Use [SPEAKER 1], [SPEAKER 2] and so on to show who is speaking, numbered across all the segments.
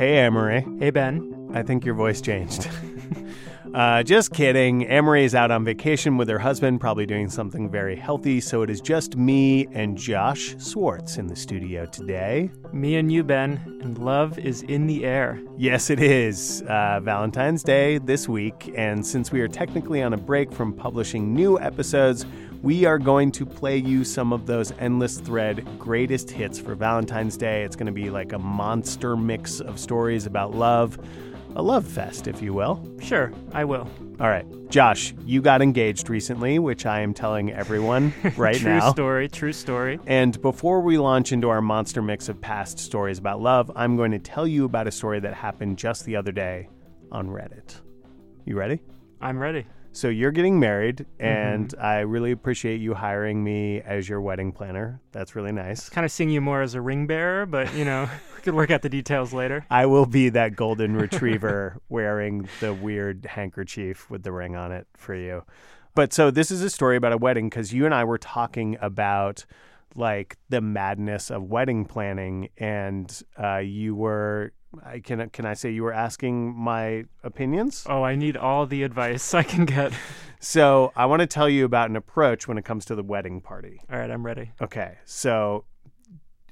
[SPEAKER 1] Hey, Amory.
[SPEAKER 2] Hey, Ben.
[SPEAKER 1] I think your voice changed. uh, just kidding. Amory is out on vacation with her husband, probably doing something very healthy, so it is just me and Josh Swartz in the studio today.
[SPEAKER 2] Me and you, Ben, and love is in the air.
[SPEAKER 1] Yes, it is. Uh, Valentine's Day this week, and since we are technically on a break from publishing new episodes, we are going to play you some of those endless thread greatest hits for Valentine's Day. It's going to be like a monster mix of stories about love, a love fest, if you will.
[SPEAKER 2] Sure, I will.
[SPEAKER 1] All right, Josh, you got engaged recently, which I am telling everyone right
[SPEAKER 2] true
[SPEAKER 1] now.
[SPEAKER 2] True story, true story.
[SPEAKER 1] And before we launch into our monster mix of past stories about love, I'm going to tell you about a story that happened just the other day on Reddit. You ready?
[SPEAKER 2] I'm ready.
[SPEAKER 1] So you're getting married, and mm-hmm. I really appreciate you hiring me as your wedding planner. That's really nice.
[SPEAKER 2] Kind of seeing you more as a ring bearer, but you know, we could work out the details later.
[SPEAKER 1] I will be that golden retriever wearing the weird handkerchief with the ring on it for you. But so this is a story about a wedding because you and I were talking about like the madness of wedding planning, and uh, you were I can can I say you were asking my opinions?
[SPEAKER 2] Oh, I need all the advice I can get.
[SPEAKER 1] so I want to tell you about an approach when it comes to the wedding party.
[SPEAKER 2] All right, I'm ready.
[SPEAKER 1] Okay, so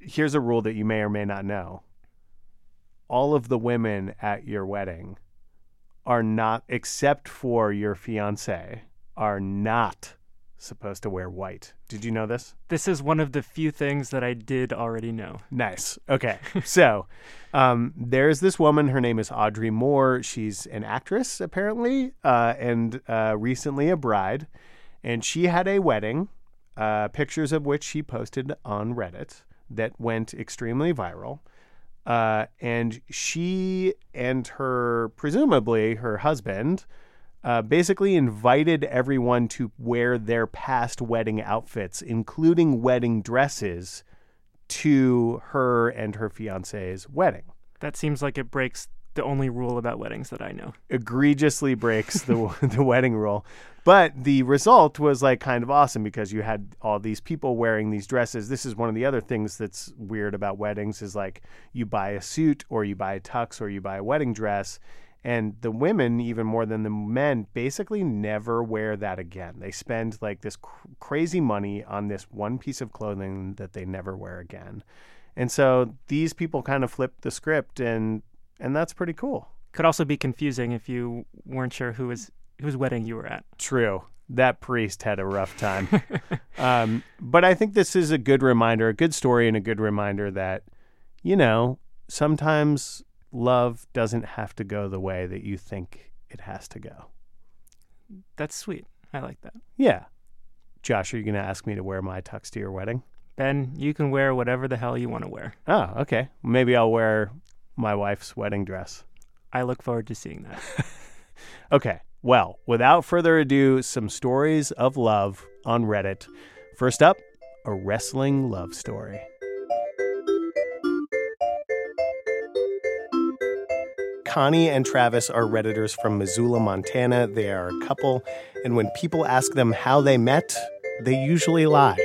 [SPEAKER 1] here's a rule that you may or may not know. All of the women at your wedding are not, except for your fiance, are not supposed to wear white. Did you know this?
[SPEAKER 2] This is one of the few things that I did already know.
[SPEAKER 1] Nice. Okay. so um, there's this woman. Her name is Audrey Moore. She's an actress, apparently, uh, and uh, recently a bride. And she had a wedding, uh, pictures of which she posted on Reddit that went extremely viral. Uh, and she and her, presumably her husband, uh, basically invited everyone to wear their past wedding outfits, including wedding dresses, to her and her fiance's wedding.
[SPEAKER 2] That seems like it breaks the only rule about weddings that I know.
[SPEAKER 1] Egregiously breaks the the wedding rule. But the result was like kind of awesome because you had all these people wearing these dresses. This is one of the other things that's weird about weddings is like you buy a suit or you buy a tux or you buy a wedding dress and the women, even more than the men, basically never wear that again. They spend like this cr- crazy money on this one piece of clothing that they never wear again. And so these people kind of flip the script, and and that's pretty cool.
[SPEAKER 2] Could also be confusing if you weren't sure who was whose wedding you were at.
[SPEAKER 1] True. That priest had a rough time. um, but I think this is a good reminder, a good story, and a good reminder that, you know, sometimes love doesn't have to go the way that you think it has to go.
[SPEAKER 2] That's sweet. I like that.
[SPEAKER 1] Yeah. Josh, are you going to ask me to wear my tux to your wedding?
[SPEAKER 2] Ben, you can wear whatever the hell you want to wear.
[SPEAKER 1] Oh, okay. Maybe I'll wear my wife's wedding dress.
[SPEAKER 2] I look forward to seeing that.
[SPEAKER 1] okay. Well, without further ado, some stories of love on Reddit. First up, a wrestling love story. Connie and Travis are Redditors from Missoula, Montana. They are a couple, and when people ask them how they met, they usually lie.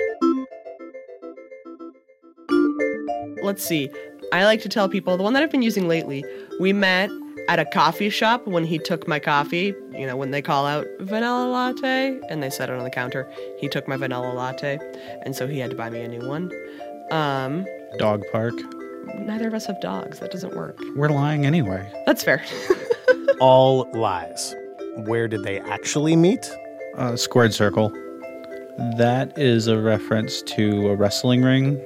[SPEAKER 3] Let's see. I like to tell people the one that I've been using lately. We met at a coffee shop when he took my coffee. You know, when they call out vanilla latte and they set it on the counter, he took my vanilla latte, and so he had to buy me a new one. Um,
[SPEAKER 4] Dog park.
[SPEAKER 3] Neither of us have dogs. That doesn't work.
[SPEAKER 4] We're lying anyway.
[SPEAKER 3] That's fair.
[SPEAKER 1] All lies. Where did they actually meet?
[SPEAKER 4] Uh, squared circle. That is a reference to a wrestling ring.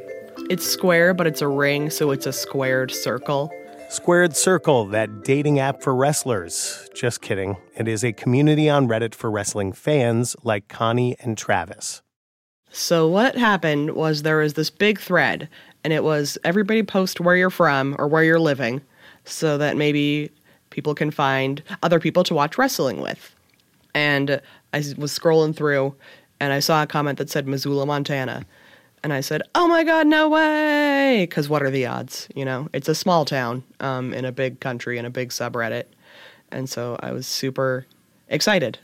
[SPEAKER 3] it's square, but it's a ring, so it's a squared circle.
[SPEAKER 1] Squared Circle, that dating app for wrestlers. Just kidding. It is a community on Reddit for wrestling fans like Connie and Travis.
[SPEAKER 3] So what happened was there was this big thread, and it was everybody post where you're from or where you're living, so that maybe people can find other people to watch wrestling with. And I was scrolling through, and I saw a comment that said Missoula, Montana, and I said, "Oh my God, no way!" Because what are the odds? You know, it's a small town um, in a big country in a big subreddit, and so I was super excited,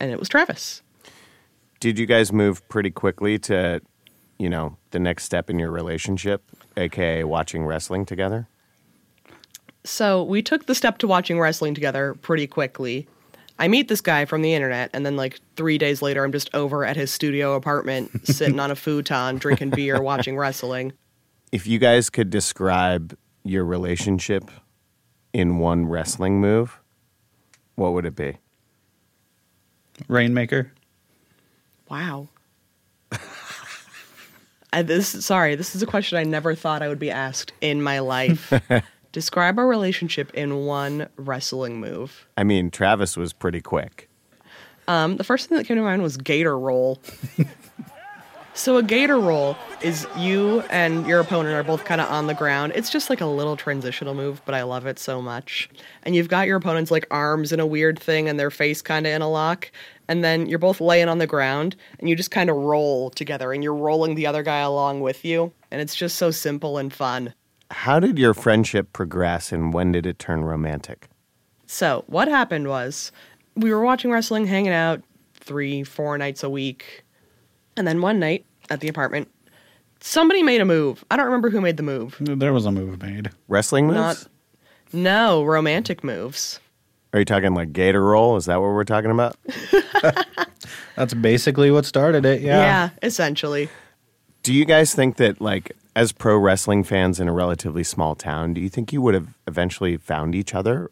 [SPEAKER 3] and it was Travis.
[SPEAKER 1] Did you guys move pretty quickly to, you know, the next step in your relationship, aka watching wrestling together?
[SPEAKER 3] So we took the step to watching wrestling together pretty quickly. I meet this guy from the internet, and then like three days later, I'm just over at his studio apartment, sitting on a futon, drinking beer, watching wrestling.
[SPEAKER 1] If you guys could describe your relationship in one wrestling move, what would it be?
[SPEAKER 4] Rainmaker.
[SPEAKER 3] Wow. I, this sorry, this is a question I never thought I would be asked in my life. Describe our relationship in one wrestling move.
[SPEAKER 1] I mean, Travis was pretty quick.
[SPEAKER 3] Um, the first thing that came to mind was gator roll. so a gator roll is you and your opponent are both kind of on the ground. It's just like a little transitional move, but I love it so much. And you've got your opponent's like arms in a weird thing and their face kind of in a lock. And then you're both laying on the ground and you just kind of roll together and you're rolling the other guy along with you. And it's just so simple and fun.
[SPEAKER 1] How did your friendship progress and when did it turn romantic?
[SPEAKER 3] So, what happened was we were watching wrestling, hanging out three, four nights a week. And then one night at the apartment, somebody made a move. I don't remember who made the move.
[SPEAKER 4] There was a move made.
[SPEAKER 1] Wrestling moves?
[SPEAKER 3] Not, no, romantic moves.
[SPEAKER 1] Are you talking like gator roll? Is that what we're talking about?
[SPEAKER 4] That's basically what started it. Yeah.
[SPEAKER 3] Yeah, essentially.
[SPEAKER 1] Do you guys think that, like, as pro wrestling fans in a relatively small town, do you think you would have eventually found each other?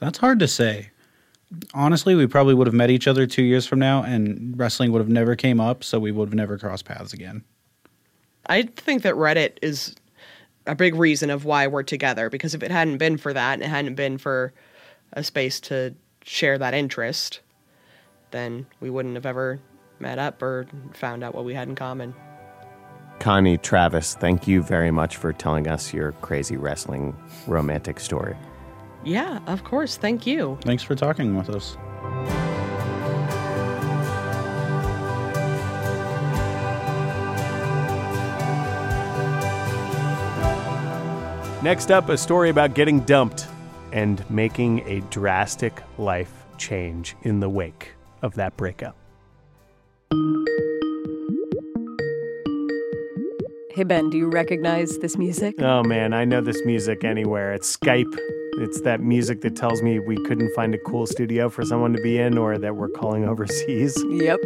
[SPEAKER 4] That's hard to say. Honestly, we probably would have met each other two years from now, and wrestling would have never came up, so we would have never crossed paths again.
[SPEAKER 3] I think that Reddit is a big reason of why we're together because if it hadn't been for that and it hadn't been for a space to share that interest, then we wouldn't have ever met up or found out what we had in common.
[SPEAKER 1] Connie, Travis, thank you very much for telling us your crazy wrestling romantic story.
[SPEAKER 3] Yeah, of course. Thank you.
[SPEAKER 4] Thanks for talking with us.
[SPEAKER 1] Next up, a story about getting dumped and making a drastic life change in the wake of that breakup.
[SPEAKER 5] Hey Ben, do you recognize this music?
[SPEAKER 1] Oh man, I know this music anywhere. It's Skype. It's that music that tells me we couldn't find a cool studio for someone to be in or that we're calling overseas.
[SPEAKER 5] Yep.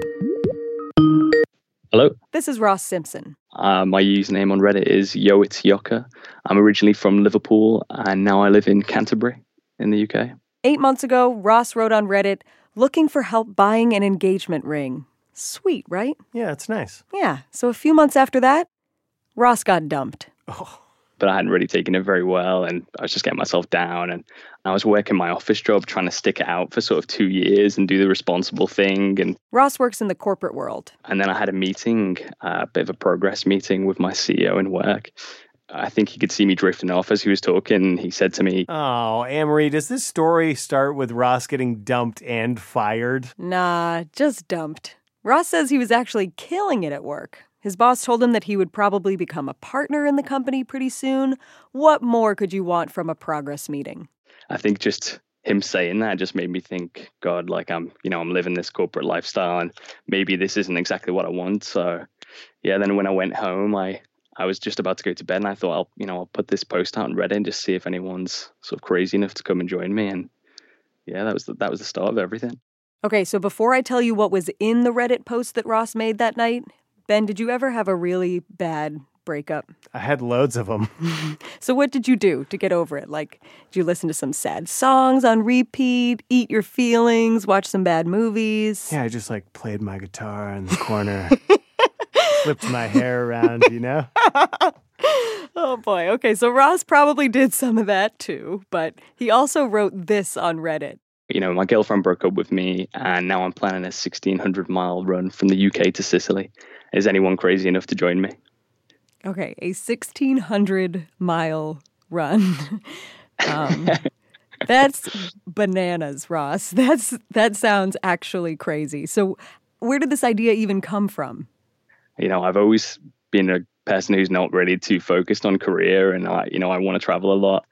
[SPEAKER 6] Hello.
[SPEAKER 5] This is Ross Simpson.
[SPEAKER 6] Uh, my username on Reddit is Yo It's Yoka. I'm originally from Liverpool and now I live in Canterbury in the UK.
[SPEAKER 5] Eight months ago, Ross wrote on Reddit looking for help buying an engagement ring. Sweet, right?
[SPEAKER 1] Yeah, it's nice.
[SPEAKER 5] Yeah. So a few months after that, Ross got dumped.
[SPEAKER 6] But I hadn't really taken it very well and I was just getting myself down and I was working my office job trying to stick it out for sort of two years and do the responsible thing and
[SPEAKER 5] Ross works in the corporate world.
[SPEAKER 6] and then I had a meeting, uh, a bit of a progress meeting with my CEO in work. I think he could see me drifting off as he was talking. He said to me,
[SPEAKER 1] Oh, Amory, does this story start with Ross getting dumped and fired?
[SPEAKER 5] Nah, just dumped. Ross says he was actually killing it at work. His boss told him that he would probably become a partner in the company pretty soon. What more could you want from a progress meeting?
[SPEAKER 6] I think just him saying that just made me think, God, like I'm, you know, I'm living this corporate lifestyle and maybe this isn't exactly what I want. So yeah, then when I went home, I I was just about to go to bed and I thought I'll, you know, I'll put this post out on Reddit and just see if anyone's sort of crazy enough to come and join me. And yeah, that was the, that was the start of everything.
[SPEAKER 5] Okay, so before I tell you what was in the Reddit post that Ross made that night, Ben, did you ever have a really bad breakup?
[SPEAKER 1] I had loads of them.
[SPEAKER 5] so what did you do to get over it? Like, did you listen to some sad songs on repeat, eat your feelings, watch some bad movies?
[SPEAKER 1] Yeah, I just like played my guitar in the corner, flipped my hair around, you know?
[SPEAKER 5] oh boy. Okay, so Ross probably did some of that too, but he also wrote this on Reddit.
[SPEAKER 6] You know, my girlfriend broke up with me, and now I'm planning a 1600 mile run from the UK to Sicily. Is anyone crazy enough to join me?
[SPEAKER 5] Okay, a 1600 mile run. um, that's bananas, Ross. That's that sounds actually crazy. So, where did this idea even come from?
[SPEAKER 6] You know, I've always been a person who's not really too focused on career, and I, you know, I want to travel a lot.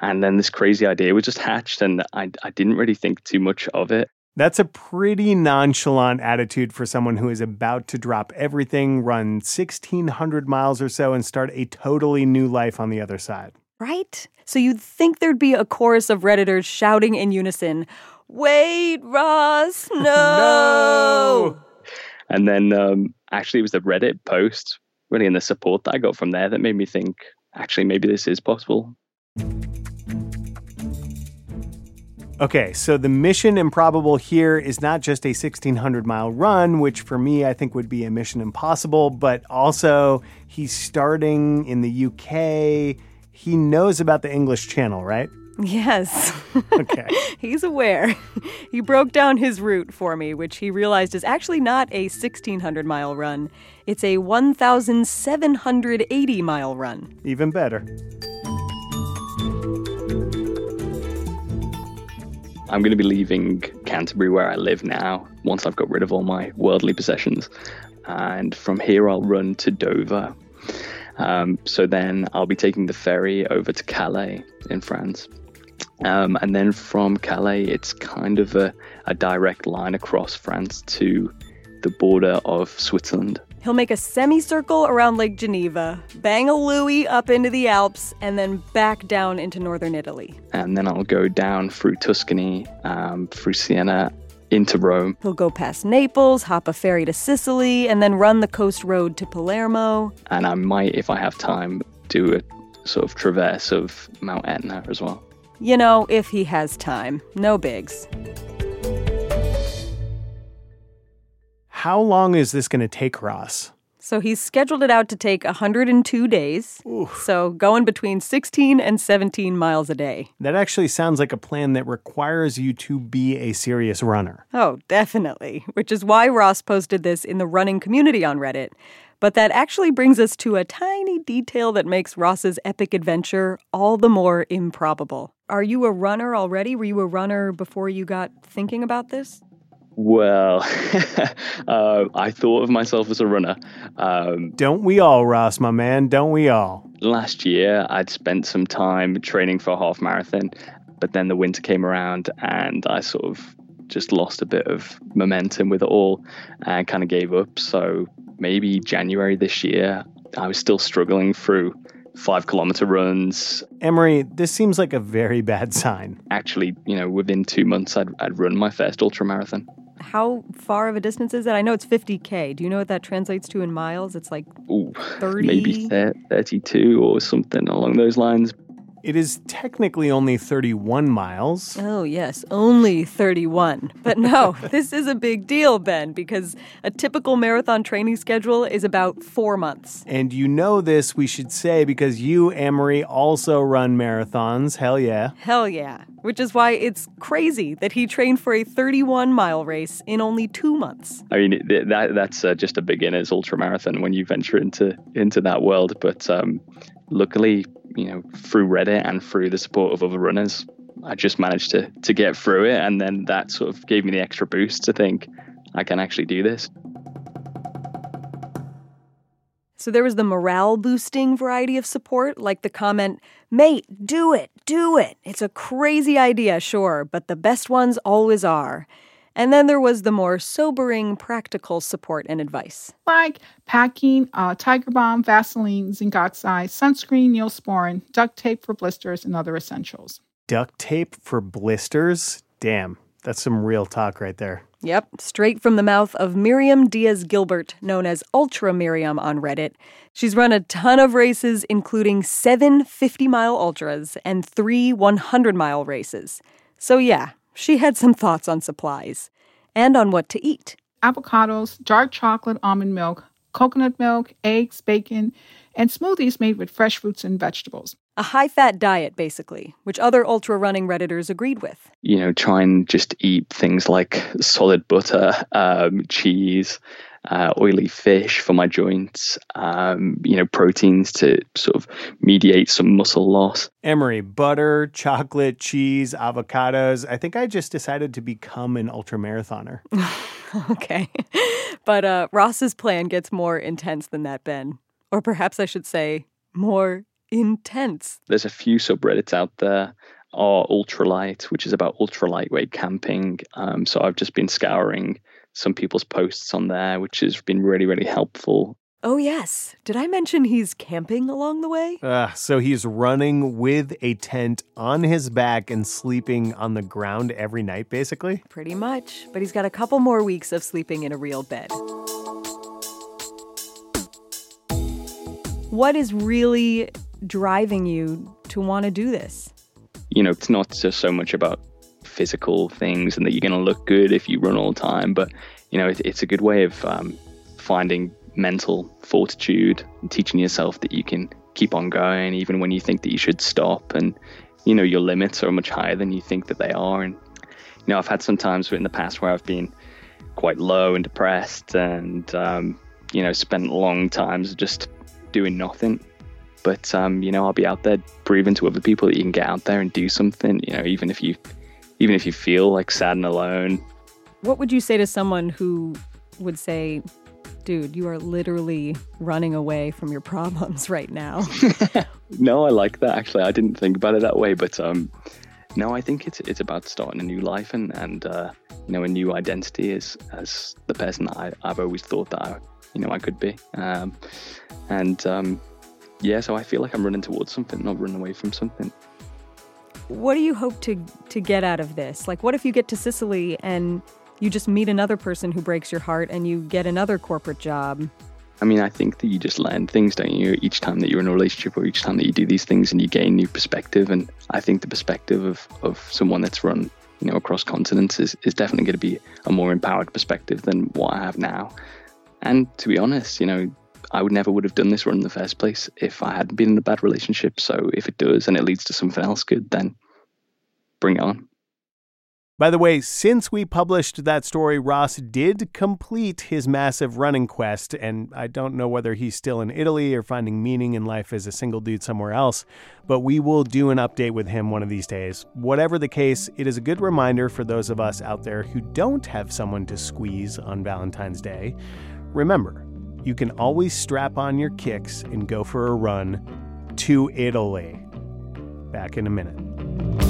[SPEAKER 6] And then this crazy idea was just hatched, and I, I didn't really think too much of it.
[SPEAKER 1] That's a pretty nonchalant attitude for someone who is about to drop everything, run 1,600 miles or so, and start a totally new life on the other side.
[SPEAKER 5] Right? So you'd think there'd be a chorus of Redditors shouting in unison, Wait, Ross, no!
[SPEAKER 6] no! And then um, actually, it was the Reddit post, really, and the support that I got from there that made me think, actually, maybe this is possible.
[SPEAKER 1] Okay, so the mission improbable here is not just a 1600 mile run, which for me I think would be a mission impossible, but also he's starting in the UK. He knows about the English Channel, right?
[SPEAKER 5] Yes.
[SPEAKER 1] Okay.
[SPEAKER 5] He's aware. He broke down his route for me, which he realized is actually not a 1600 mile run. It's a 1780 mile run.
[SPEAKER 1] Even better.
[SPEAKER 6] I'm going to be leaving Canterbury, where I live now, once I've got rid of all my worldly possessions. And from here, I'll run to Dover. Um, so then I'll be taking the ferry over to Calais in France. Um, and then from Calais, it's kind of a, a direct line across France to the border of Switzerland.
[SPEAKER 5] He'll make a semicircle around Lake Geneva, bang a Louis up into the Alps, and then back down into northern Italy.
[SPEAKER 6] And then I'll go down through Tuscany, um, through Siena, into Rome.
[SPEAKER 5] He'll go past Naples, hop a ferry to Sicily, and then run the coast road to Palermo.
[SPEAKER 6] And I might, if I have time, do a sort of traverse of Mount Etna as well.
[SPEAKER 5] You know, if he has time. No bigs.
[SPEAKER 1] How long is this going to take, Ross?
[SPEAKER 5] So he's scheduled it out to take 102 days. So going between 16 and 17 miles a day.
[SPEAKER 1] That actually sounds like a plan that requires you to be a serious runner.
[SPEAKER 5] Oh, definitely. Which is why Ross posted this in the running community on Reddit. But that actually brings us to a tiny detail that makes Ross's epic adventure all the more improbable. Are you a runner already? Were you a runner before you got thinking about this?
[SPEAKER 6] Well, uh, I thought of myself as a runner. Um,
[SPEAKER 1] Don't we all, Ross, my man? Don't we all?
[SPEAKER 6] last year, I'd spent some time training for a half marathon, but then the winter came around and I sort of just lost a bit of momentum with it all and kind of gave up. So maybe January this year, I was still struggling through five kilometer runs.
[SPEAKER 1] Amory, this seems like a very bad sign.
[SPEAKER 6] Actually, you know, within two months, I'd, I'd run my first ultra marathon.
[SPEAKER 5] How far of a distance is that? I know it's 50K. Do you know what that translates to in miles? It's like
[SPEAKER 6] Ooh,
[SPEAKER 5] 30?
[SPEAKER 6] maybe thir- 32 or something along those lines.
[SPEAKER 1] It is technically only 31 miles.
[SPEAKER 5] Oh, yes, only 31. But no, this is a big deal, Ben, because a typical marathon training schedule is about four months.
[SPEAKER 1] And you know this, we should say, because you, Amory, also run marathons. Hell yeah.
[SPEAKER 5] Hell yeah. Which is why it's crazy that he trained for a 31 mile race in only two months.
[SPEAKER 6] I mean, that that's uh, just a beginner's ultra marathon when you venture into into that world. But um, luckily, you know, through Reddit and through the support of other runners, I just managed to to get through it, and then that sort of gave me the extra boost to think I can actually do this.
[SPEAKER 5] So there was the morale boosting variety of support, like the comment, Mate, do it, do it. It's a crazy idea, sure, but the best ones always are. And then there was the more sobering, practical support and advice.
[SPEAKER 7] Like packing uh, Tiger Balm, Vaseline, zinc oxide, sunscreen, neosporin, duct tape for blisters, and other essentials.
[SPEAKER 1] Duct tape for blisters? Damn, that's some real talk right there.
[SPEAKER 5] Yep, straight from the mouth of Miriam Diaz Gilbert, known as Ultra Miriam on Reddit. She's run a ton of races, including seven 50 mile ultras and three 100 mile races. So, yeah, she had some thoughts on supplies and on what to eat.
[SPEAKER 7] Avocados, dark chocolate, almond milk, coconut milk, eggs, bacon, and smoothies made with fresh fruits and vegetables.
[SPEAKER 5] A high fat diet, basically, which other ultra running Redditors agreed with.
[SPEAKER 6] You know, try and just eat things like solid butter, um, cheese, uh, oily fish for my joints, um, you know, proteins to sort of mediate some muscle loss.
[SPEAKER 1] Amory, butter, chocolate, cheese, avocados. I think I just decided to become an ultra marathoner.
[SPEAKER 5] okay. But uh, Ross's plan gets more intense than that, Ben. Or perhaps I should say, more intense.
[SPEAKER 6] There's a few subreddits out there are ultralight, which is about ultra lightweight camping. Um, so I've just been scouring some people's posts on there, which has been really, really helpful.
[SPEAKER 5] Oh, yes. Did I mention he's camping along the way?
[SPEAKER 1] Uh, so he's running with a tent on his back and sleeping on the ground every night, basically?
[SPEAKER 5] Pretty much. But he's got a couple more weeks of sleeping in a real bed. What is really driving you to want to do this?
[SPEAKER 6] You know, it's not just so much about physical things and that you're going to look good if you run all the time, but you know, it, it's a good way of um, finding mental fortitude and teaching yourself that you can keep on going even when you think that you should stop. And you know your limits are much higher than you think that they are. And you know i've had some times in the past where i've been quite low and depressed and um, you know spent long times just doing nothing. But um, you know i'll be out there proving to other people that you can get out there and do something you know even if you even if you feel like sad and alone
[SPEAKER 5] what would you say to someone who would say dude, you are literally running away from your problems right now.
[SPEAKER 6] no, I like that actually. I didn't think about it that way, but um, no, I think it's it's about starting a new life and and uh, you know a new identity as as the person that I, I've always thought that I you know I could be. Um, and um, yeah, so I feel like I'm running towards something, not running away from something.
[SPEAKER 5] What do you hope to to get out of this? Like, what if you get to Sicily and you just meet another person who breaks your heart and you get another corporate job.
[SPEAKER 6] I mean, I think that you just learn things, don't you? Each time that you're in a relationship or each time that you do these things and you gain new perspective. And I think the perspective of, of someone that's run, you know, across continents is, is definitely going to be a more empowered perspective than what I have now. And to be honest, you know, I would never would have done this run in the first place if I hadn't been in a bad relationship. So if it does and it leads to something else good, then bring it on.
[SPEAKER 1] By the way, since we published that story, Ross did complete his massive running quest, and I don't know whether he's still in Italy or finding meaning in life as a single dude somewhere else, but we will do an update with him one of these days. Whatever the case, it is a good reminder for those of us out there who don't have someone to squeeze on Valentine's Day. Remember, you can always strap on your kicks and go for a run to Italy. Back in a minute.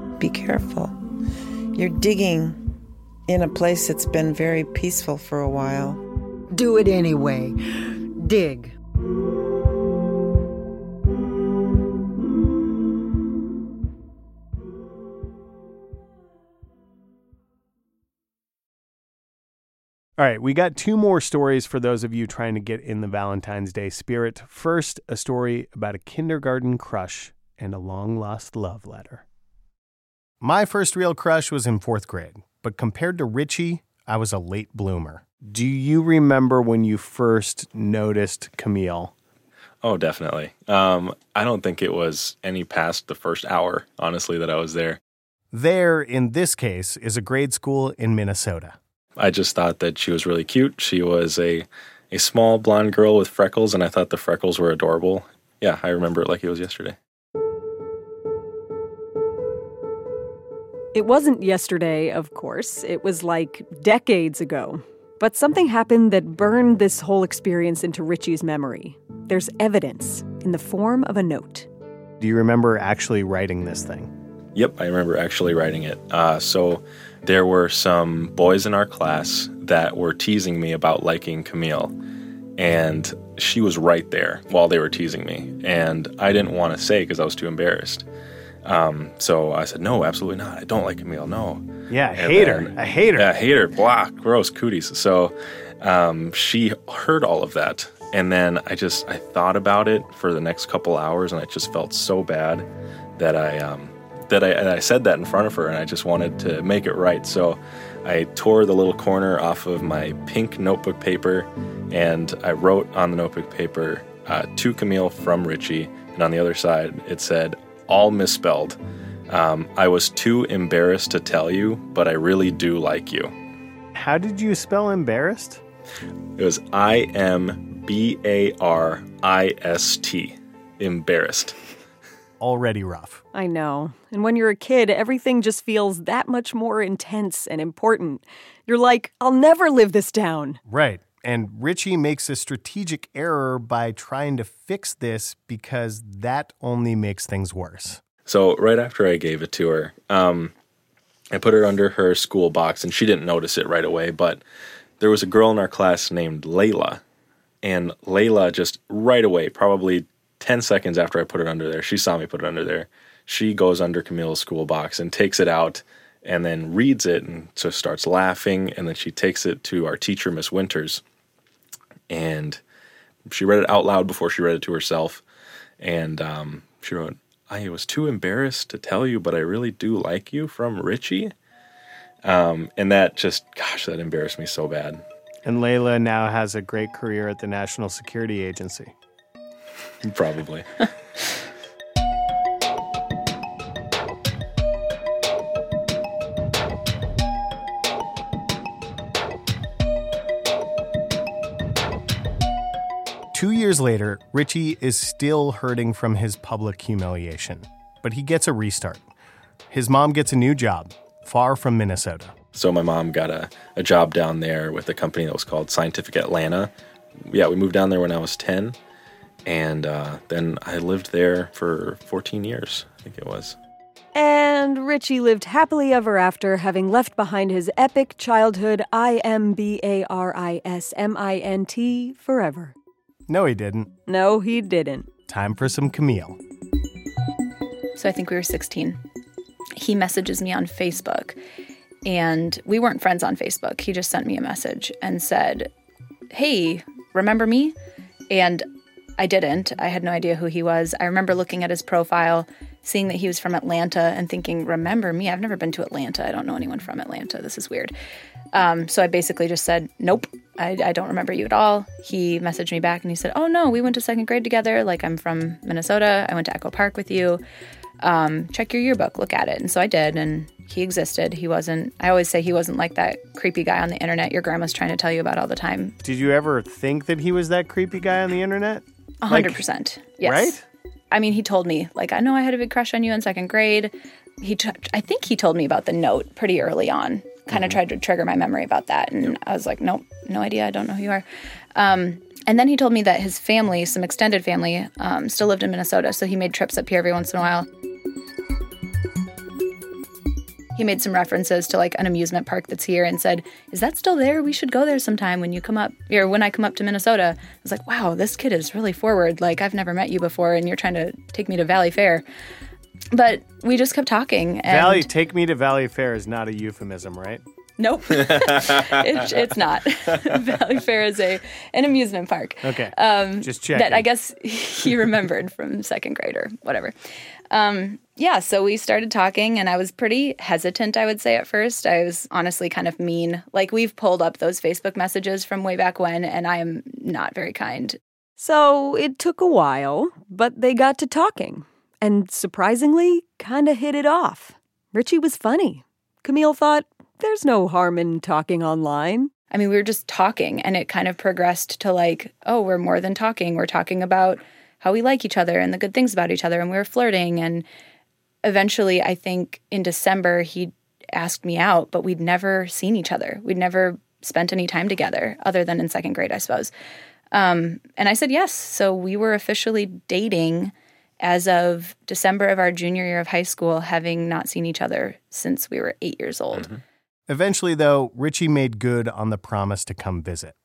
[SPEAKER 8] Be careful. You're digging in a place that's been very peaceful for a while.
[SPEAKER 9] Do it anyway. Dig.
[SPEAKER 1] All right, we got two more stories for those of you trying to get in the Valentine's Day spirit. First, a story about a kindergarten crush and a long lost love letter. My first real crush was in fourth grade, but compared to Richie, I was a late bloomer. Do you remember when you first noticed Camille?
[SPEAKER 10] Oh, definitely. Um, I don't think it was any past the first hour, honestly, that I was there.
[SPEAKER 1] There, in this case, is a grade school in Minnesota.
[SPEAKER 10] I just thought that she was really cute. She was a a small blonde girl with freckles, and I thought the freckles were adorable. Yeah, I remember it like it was yesterday.
[SPEAKER 5] It wasn't yesterday, of course. It was like decades ago. But something happened that burned this whole experience into Richie's memory. There's evidence in the form of a note.
[SPEAKER 1] Do you remember actually writing this thing?
[SPEAKER 10] Yep, I remember actually writing it. Uh, so there were some boys in our class that were teasing me about liking Camille. And she was right there while they were teasing me. And I didn't want to say because I was too embarrassed. Um, so I said, no, absolutely not. I don't like Camille. No.
[SPEAKER 1] Yeah,
[SPEAKER 10] And
[SPEAKER 1] hate her.
[SPEAKER 10] then-
[SPEAKER 1] I hate her.
[SPEAKER 10] Yeah, hate her. Blah, gross cooties. So um, she heard all of that. And then I just, I thought about it for the next couple hours and I just felt so bad that I, um, that I, I said that in front of her and I just wanted to make it right. So I tore the little corner off of my pink notebook paper and I wrote on the notebook paper, uh, to Camille from Richie. And on the other side, it said, all misspelled. Um, I was too embarrassed to tell you, but I really do like you.
[SPEAKER 1] How did you spell embarrassed?
[SPEAKER 10] It was I M B A R I S T. Embarrassed.
[SPEAKER 1] Already rough.
[SPEAKER 5] I know. And when you're a kid, everything just feels that much more intense and important. You're like, I'll never live this down.
[SPEAKER 1] Right. And Richie makes a strategic error by trying to fix this because that only makes things worse.
[SPEAKER 10] So right after I gave it to her, um, I put her under her school box, and she didn't notice it right away. But there was a girl in our class named Layla, and Layla just right away, probably ten seconds after I put it under there, she saw me put it under there. She goes under Camille's school box and takes it out, and then reads it, and so starts laughing, and then she takes it to our teacher, Miss Winters, and she read it out loud before she read it to herself, and um, she wrote, I was too embarrassed to tell you, but I really do like you from Richie. Um, and that just, gosh, that embarrassed me so bad.
[SPEAKER 1] And Layla now has a great career at the National Security Agency.
[SPEAKER 10] Probably.
[SPEAKER 1] years later, Richie is still hurting from his public humiliation, but he gets a restart. His mom gets a new job, far from Minnesota.
[SPEAKER 10] So my mom got a, a job down there with a company that was called Scientific Atlanta. Yeah, we moved down there when I was 10. And uh, then I lived there for 14 years, I think it was.
[SPEAKER 5] And Richie lived happily ever after, having left behind his epic childhood I M B A R I S M I N T forever.
[SPEAKER 1] No, he didn't.
[SPEAKER 5] No, he didn't.
[SPEAKER 1] Time for some Camille.
[SPEAKER 11] So I think we were 16. He messages me on Facebook
[SPEAKER 12] And we weren't friends on Facebook. He just sent me a message and said, Hey, remember me? And I didn't. I had no idea who he was. I remember looking at his profile, seeing that he was from Atlanta, and thinking, Remember me? I've never been to Atlanta. I don't know anyone from Atlanta. This is weird. Um, so I basically just said, Nope, I, I don't remember you at all. He messaged me back and he said, Oh, no, we went to second grade together. Like, I'm from Minnesota. I went to Echo Park with you. Um, check your yearbook, look at it. And so I did, and he existed. He wasn't, I always say he wasn't like that creepy guy on the internet your grandma's trying to tell you about all the time.
[SPEAKER 1] Did you ever think that he was that creepy guy on the internet?
[SPEAKER 12] A hundred percent. Yes.
[SPEAKER 1] Right?
[SPEAKER 12] I mean, he told me like, I know I had a big crush on you in second grade. He, t- I think he told me about the note pretty early on. Kind of tried to trigger my memory about that, and I was like, nope, no idea. I don't know who you are. Um, and then he told me that his family, some extended family, um, still lived in Minnesota, so he made trips up here every once in a while. He made some references to like an amusement park that's here and said, Is that still there? We should go there sometime when you come up, or when I come up to Minnesota. I was like, Wow, this kid is really forward. Like, I've never met you before, and you're trying to take me to Valleyfair. But we just kept talking. And
[SPEAKER 1] Valley, take me to Valleyfair is not a euphemism, right?
[SPEAKER 12] Nope, it's, it's not. Valleyfair is a an amusement park.
[SPEAKER 1] Okay,
[SPEAKER 12] um,
[SPEAKER 1] just
[SPEAKER 12] That. I guess he remembered from second grade or whatever. Um, yeah, so we started talking, and I was pretty hesitant. I would say at first, I was honestly kind of mean. Like we've pulled up those Facebook messages from way back when, and I am not very kind.
[SPEAKER 5] So it took a while, but they got to talking. And surprisingly, kind of hit it off. Richie was funny. Camille thought, there's no harm in talking online.
[SPEAKER 12] I mean, we were just talking, and it kind of progressed to like, oh, we're more than talking. We're talking about how we like each other and the good things about each other, and we were flirting. And eventually, I think in December, he asked me out, but we'd never seen each other. We'd never spent any time together other than in second grade, I suppose. Um, and I said yes. So we were officially dating as of December of our junior year of high school, having not seen each other since we were eight years old.
[SPEAKER 1] Eventually, though, Richie made good on the promise to come visit.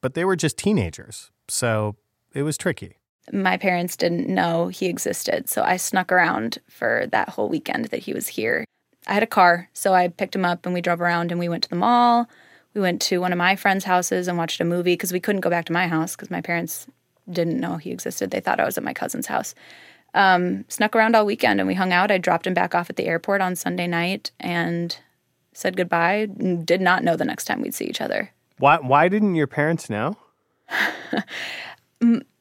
[SPEAKER 1] But they were just teenagers, so it was tricky.
[SPEAKER 12] My parents didn't know he existed. So I snuck around for that whole weekend that he was here. I had a car, so I picked him up and we drove around and we went to the mall. We went to one of my friends' houses and watched a movie because we couldn't go back to my house because my parents didn't know he existed. They thought I was at my cousin's house. Um, snuck around all weekend and we hung out. I dropped him back off at the airport on Sunday night and said goodbye. Did not know the next time we'd see each other.
[SPEAKER 1] Why, why didn't your parents know?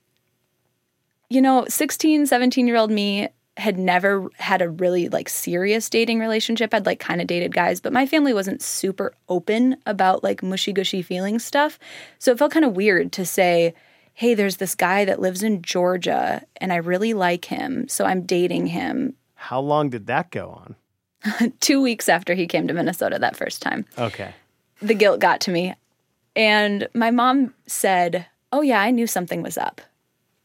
[SPEAKER 12] You know 16 17 year old me had never had a really like serious dating relationship i'd like kind of dated guys but my family wasn't super open about like mushy gushy feeling stuff so it felt kind of weird to say hey there's this guy that lives in georgia and i really like him so i'm dating him
[SPEAKER 1] How long did that go on?
[SPEAKER 12] two weeks after he came to minnesota that first time
[SPEAKER 1] Okay.
[SPEAKER 12] the guilt got to me. And my mom said, Oh, yeah, I knew something was up.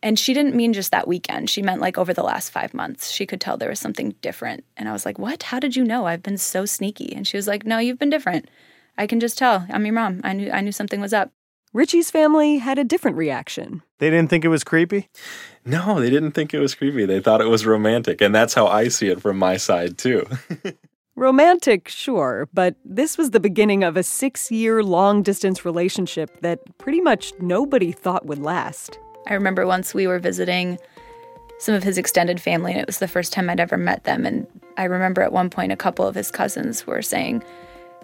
[SPEAKER 12] And she didn't mean just that weekend. She meant like over the last five months. She could tell there was something different. And I was like, What? How did you know? I've been so sneaky. And she was like, No, you've been different. I can just tell. I'm your mom. I knew I knew something was up.
[SPEAKER 5] Richie's family had a different reaction.
[SPEAKER 1] They didn't think it was creepy?
[SPEAKER 10] No, they didn't think it was creepy. They thought it was romantic. And that's how I see it from my side, too.
[SPEAKER 5] Romantic, sure, but this was the beginning of a six year long distance relationship that pretty much nobody thought would last.
[SPEAKER 12] I remember once we were visiting some of his extended family, and it was the first time I'd ever met them. And I remember at one point, a couple of his cousins were saying,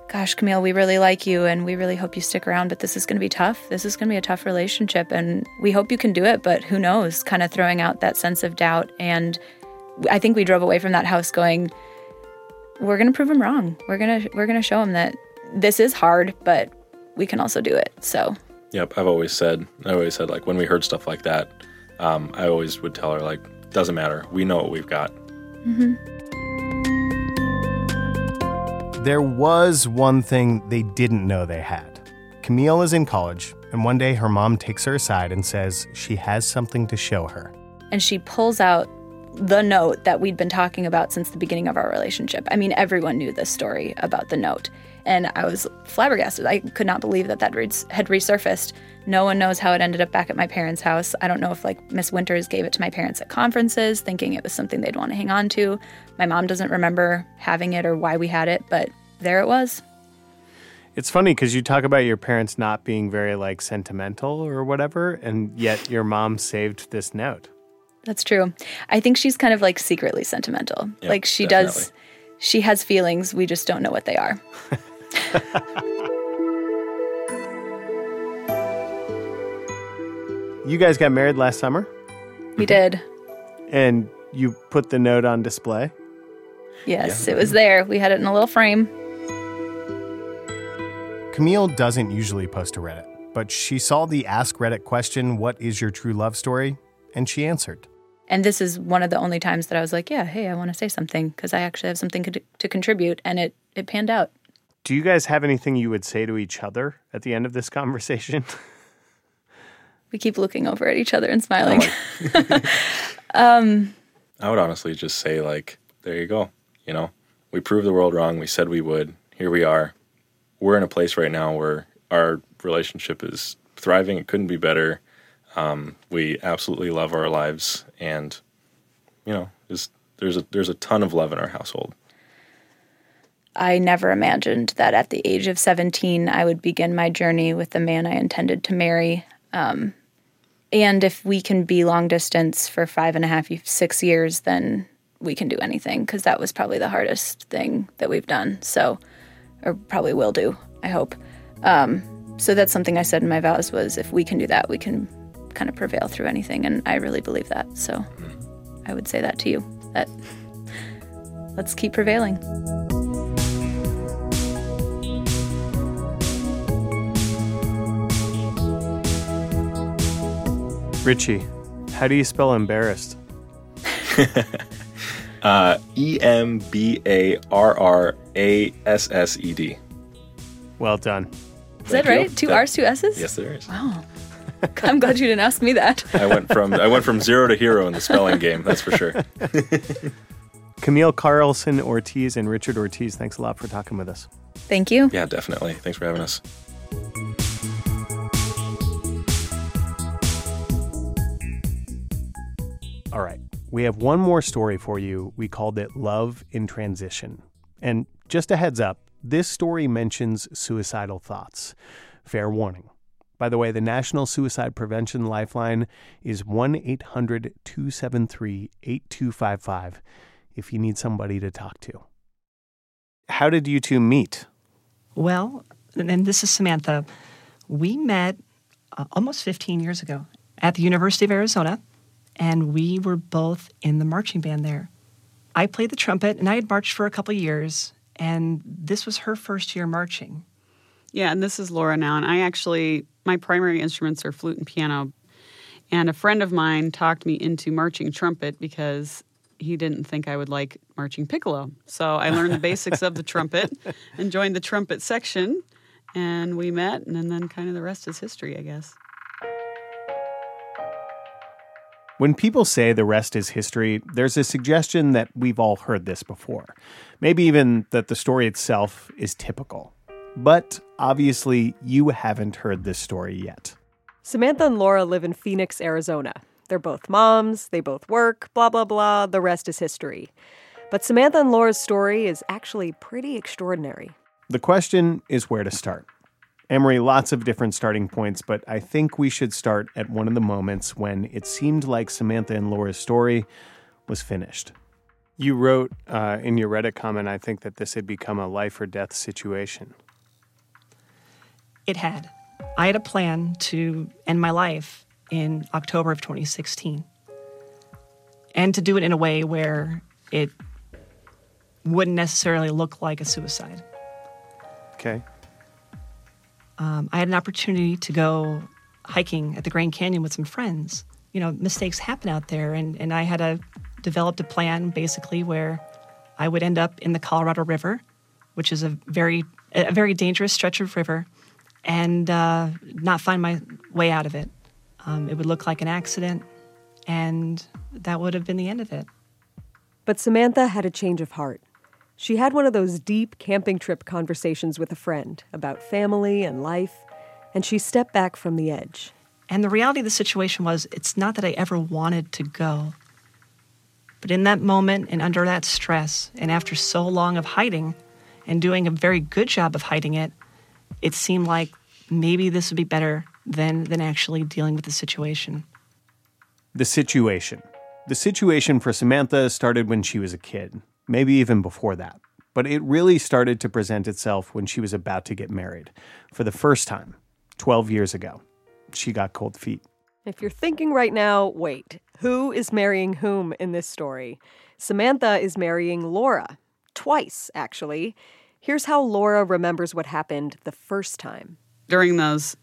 [SPEAKER 12] Gosh, Camille, we really like you, and we really hope you stick around, but this is going to be tough. This is going to be a tough relationship, and we hope you can do it, but who knows? Kind of throwing out that sense of doubt. And I think we drove away from that house going, We're going to prove him wrong. We're going to, we're going to show him that this is hard, but we can also do it. So
[SPEAKER 10] Yep, I've always said, I always said, like, when we heard stuff like that, um, I always would tell her, like, doesn't matter. We know what we've got.
[SPEAKER 1] There was one thing they didn't know they had. Camille is in college, and one day her mom takes her aside and says she has something to show her.
[SPEAKER 12] and she pulls out the note that we'd been talking about since the beginning of our relationship. I mean, everyone knew this story about the note. And I was flabbergasted. I could not believe that that had resurfaced. No one knows how it ended up back at my parents' house. I don't know if like Miss Winters gave it to my parents at conferences, thinking it was something they'd want to hang on to. My mom doesn't remember having it or why we had it, but there it was.
[SPEAKER 1] It's funny because you talk about your parents not being very like sentimental or whatever, and yet your mom saved this note.
[SPEAKER 12] That's true. I think she's kind of like secretly sentimental.
[SPEAKER 1] Yep,
[SPEAKER 12] like she does, she has feelings. We just don't know what they are.
[SPEAKER 1] You guys got married last summer,
[SPEAKER 12] We did.
[SPEAKER 1] and you put the note on display.
[SPEAKER 12] Yes, it was there. We had it in a little frame.
[SPEAKER 1] Camille doesn't usually post to Reddit, but she saw the Ask Reddit question, What is your true love story? And she answered.
[SPEAKER 12] And this is one of the only times that I was like, yeah, hey, I want to say something because I actually have something to, to contribute. And it, it panned out.
[SPEAKER 1] Do you guys have anything you would say to each other at the end of this conversation?
[SPEAKER 12] We keep looking over at each other and smiling. um,
[SPEAKER 10] I would honestly just say, like, there you go. You know, we proved the world wrong. We said we would. Here we are. We're in a place right now where our relationship is thriving. It couldn't be better. Um, we absolutely love our lives, and you know, just there's a there's a ton of love in our household.
[SPEAKER 12] I never imagined that at the age of 17, I would begin my journey with the man I intended to marry. Um, and if we can be long distance for five and a half, six years, then we can do anything because that was probably the hardest thing that we've done. So, or probably will do, I hope. Um, so that's something I said in my vows was if we can do that, we can kind of prevail through anything. And I really believe that. So I would say that to you that let's keep prevailing.
[SPEAKER 1] Richie, how do you spell embarrassed?
[SPEAKER 10] Uh, e M B A R R A S S E D.
[SPEAKER 1] Well done.
[SPEAKER 12] Is that
[SPEAKER 10] Thank you.
[SPEAKER 12] right? Two
[SPEAKER 10] That-
[SPEAKER 12] R's, two S's?
[SPEAKER 10] Yes, there is.
[SPEAKER 12] Wow. I'm glad you didn't ask me that.
[SPEAKER 10] I went from I went from zero to hero in the spelling game. That's for sure.
[SPEAKER 1] Camille Carlson Ortiz and Richard Ortiz, thanks a lot for talking with us.
[SPEAKER 12] Thank you.
[SPEAKER 10] Yeah, definitely. Thanks for having us.
[SPEAKER 1] All right. We have one more story for you. We called it Love in Transition. And just a heads up, this story mentions suicidal thoughts. Fair warning. By the way, the National Suicide Prevention Lifeline is 1 800 273 8255 if you need somebody to talk to. How did you two meet?
[SPEAKER 13] Well, and this is Samantha. We met uh, almost 15 years ago at the University of Arizona, and we were both in the marching band there. I played the trumpet, and I had marched for a couple years, and this was her first year marching.
[SPEAKER 14] Yeah, and this is Laura now. And I actually, my primary instruments are flute and piano. And a friend of mine talked me into marching trumpet because he didn't think I would like marching piccolo. So I learned the basics of the trumpet and joined the trumpet section. And we met, and then kind of the rest is history, I guess.
[SPEAKER 1] When people say the rest is history, there's a suggestion that we've all heard this before. Maybe even that the story itself is typical. But obviously, you haven't heard this story yet.
[SPEAKER 5] Samantha and Laura live in Phoenix, Arizona. They're both moms, they both work, blah, blah, blah. The rest is history. But Samantha and Laura's story is actually pretty extraordinary.
[SPEAKER 1] The question is where to start. Amory, lots of different starting points, but I think we should start at one of the moments when it seemed like Samantha and Laura's story was finished. You wrote uh, in your Reddit comment, I think, that this had become a life or death situation.
[SPEAKER 13] It had. I had a plan to end my life in October of 2016 and to do it in a way where it wouldn't necessarily look like a suicide.
[SPEAKER 1] Okay.
[SPEAKER 13] Um, I had an opportunity to go hiking at the Grand Canyon with some friends. You know, mistakes happen out there, and, and I had a developed a plan basically where I would end up in the Colorado River, which is a very a very dangerous stretch of river, and uh, not find my way out of it. Um, it would look like an accident, and that would have been the end of it.
[SPEAKER 5] But Samantha had a change of heart. She had one of those deep camping trip conversations with a friend about family and life, and she stepped back from the edge.
[SPEAKER 13] And the reality of the situation was it's not that I ever wanted to go. But in that moment and under that stress, and after so long of hiding and doing a very good job of hiding it, it seemed like maybe this would be better than than actually dealing with the situation.
[SPEAKER 1] The situation. The situation for Samantha started when she was a kid, maybe even before that. But it really started to present itself when she was about to get married for the first time, 12 years ago. She got cold feet.
[SPEAKER 5] If you're thinking right now, wait, who is marrying whom in this story? Samantha is marrying Laura. Twice, actually. Here's how Laura remembers what happened the first time.
[SPEAKER 14] During those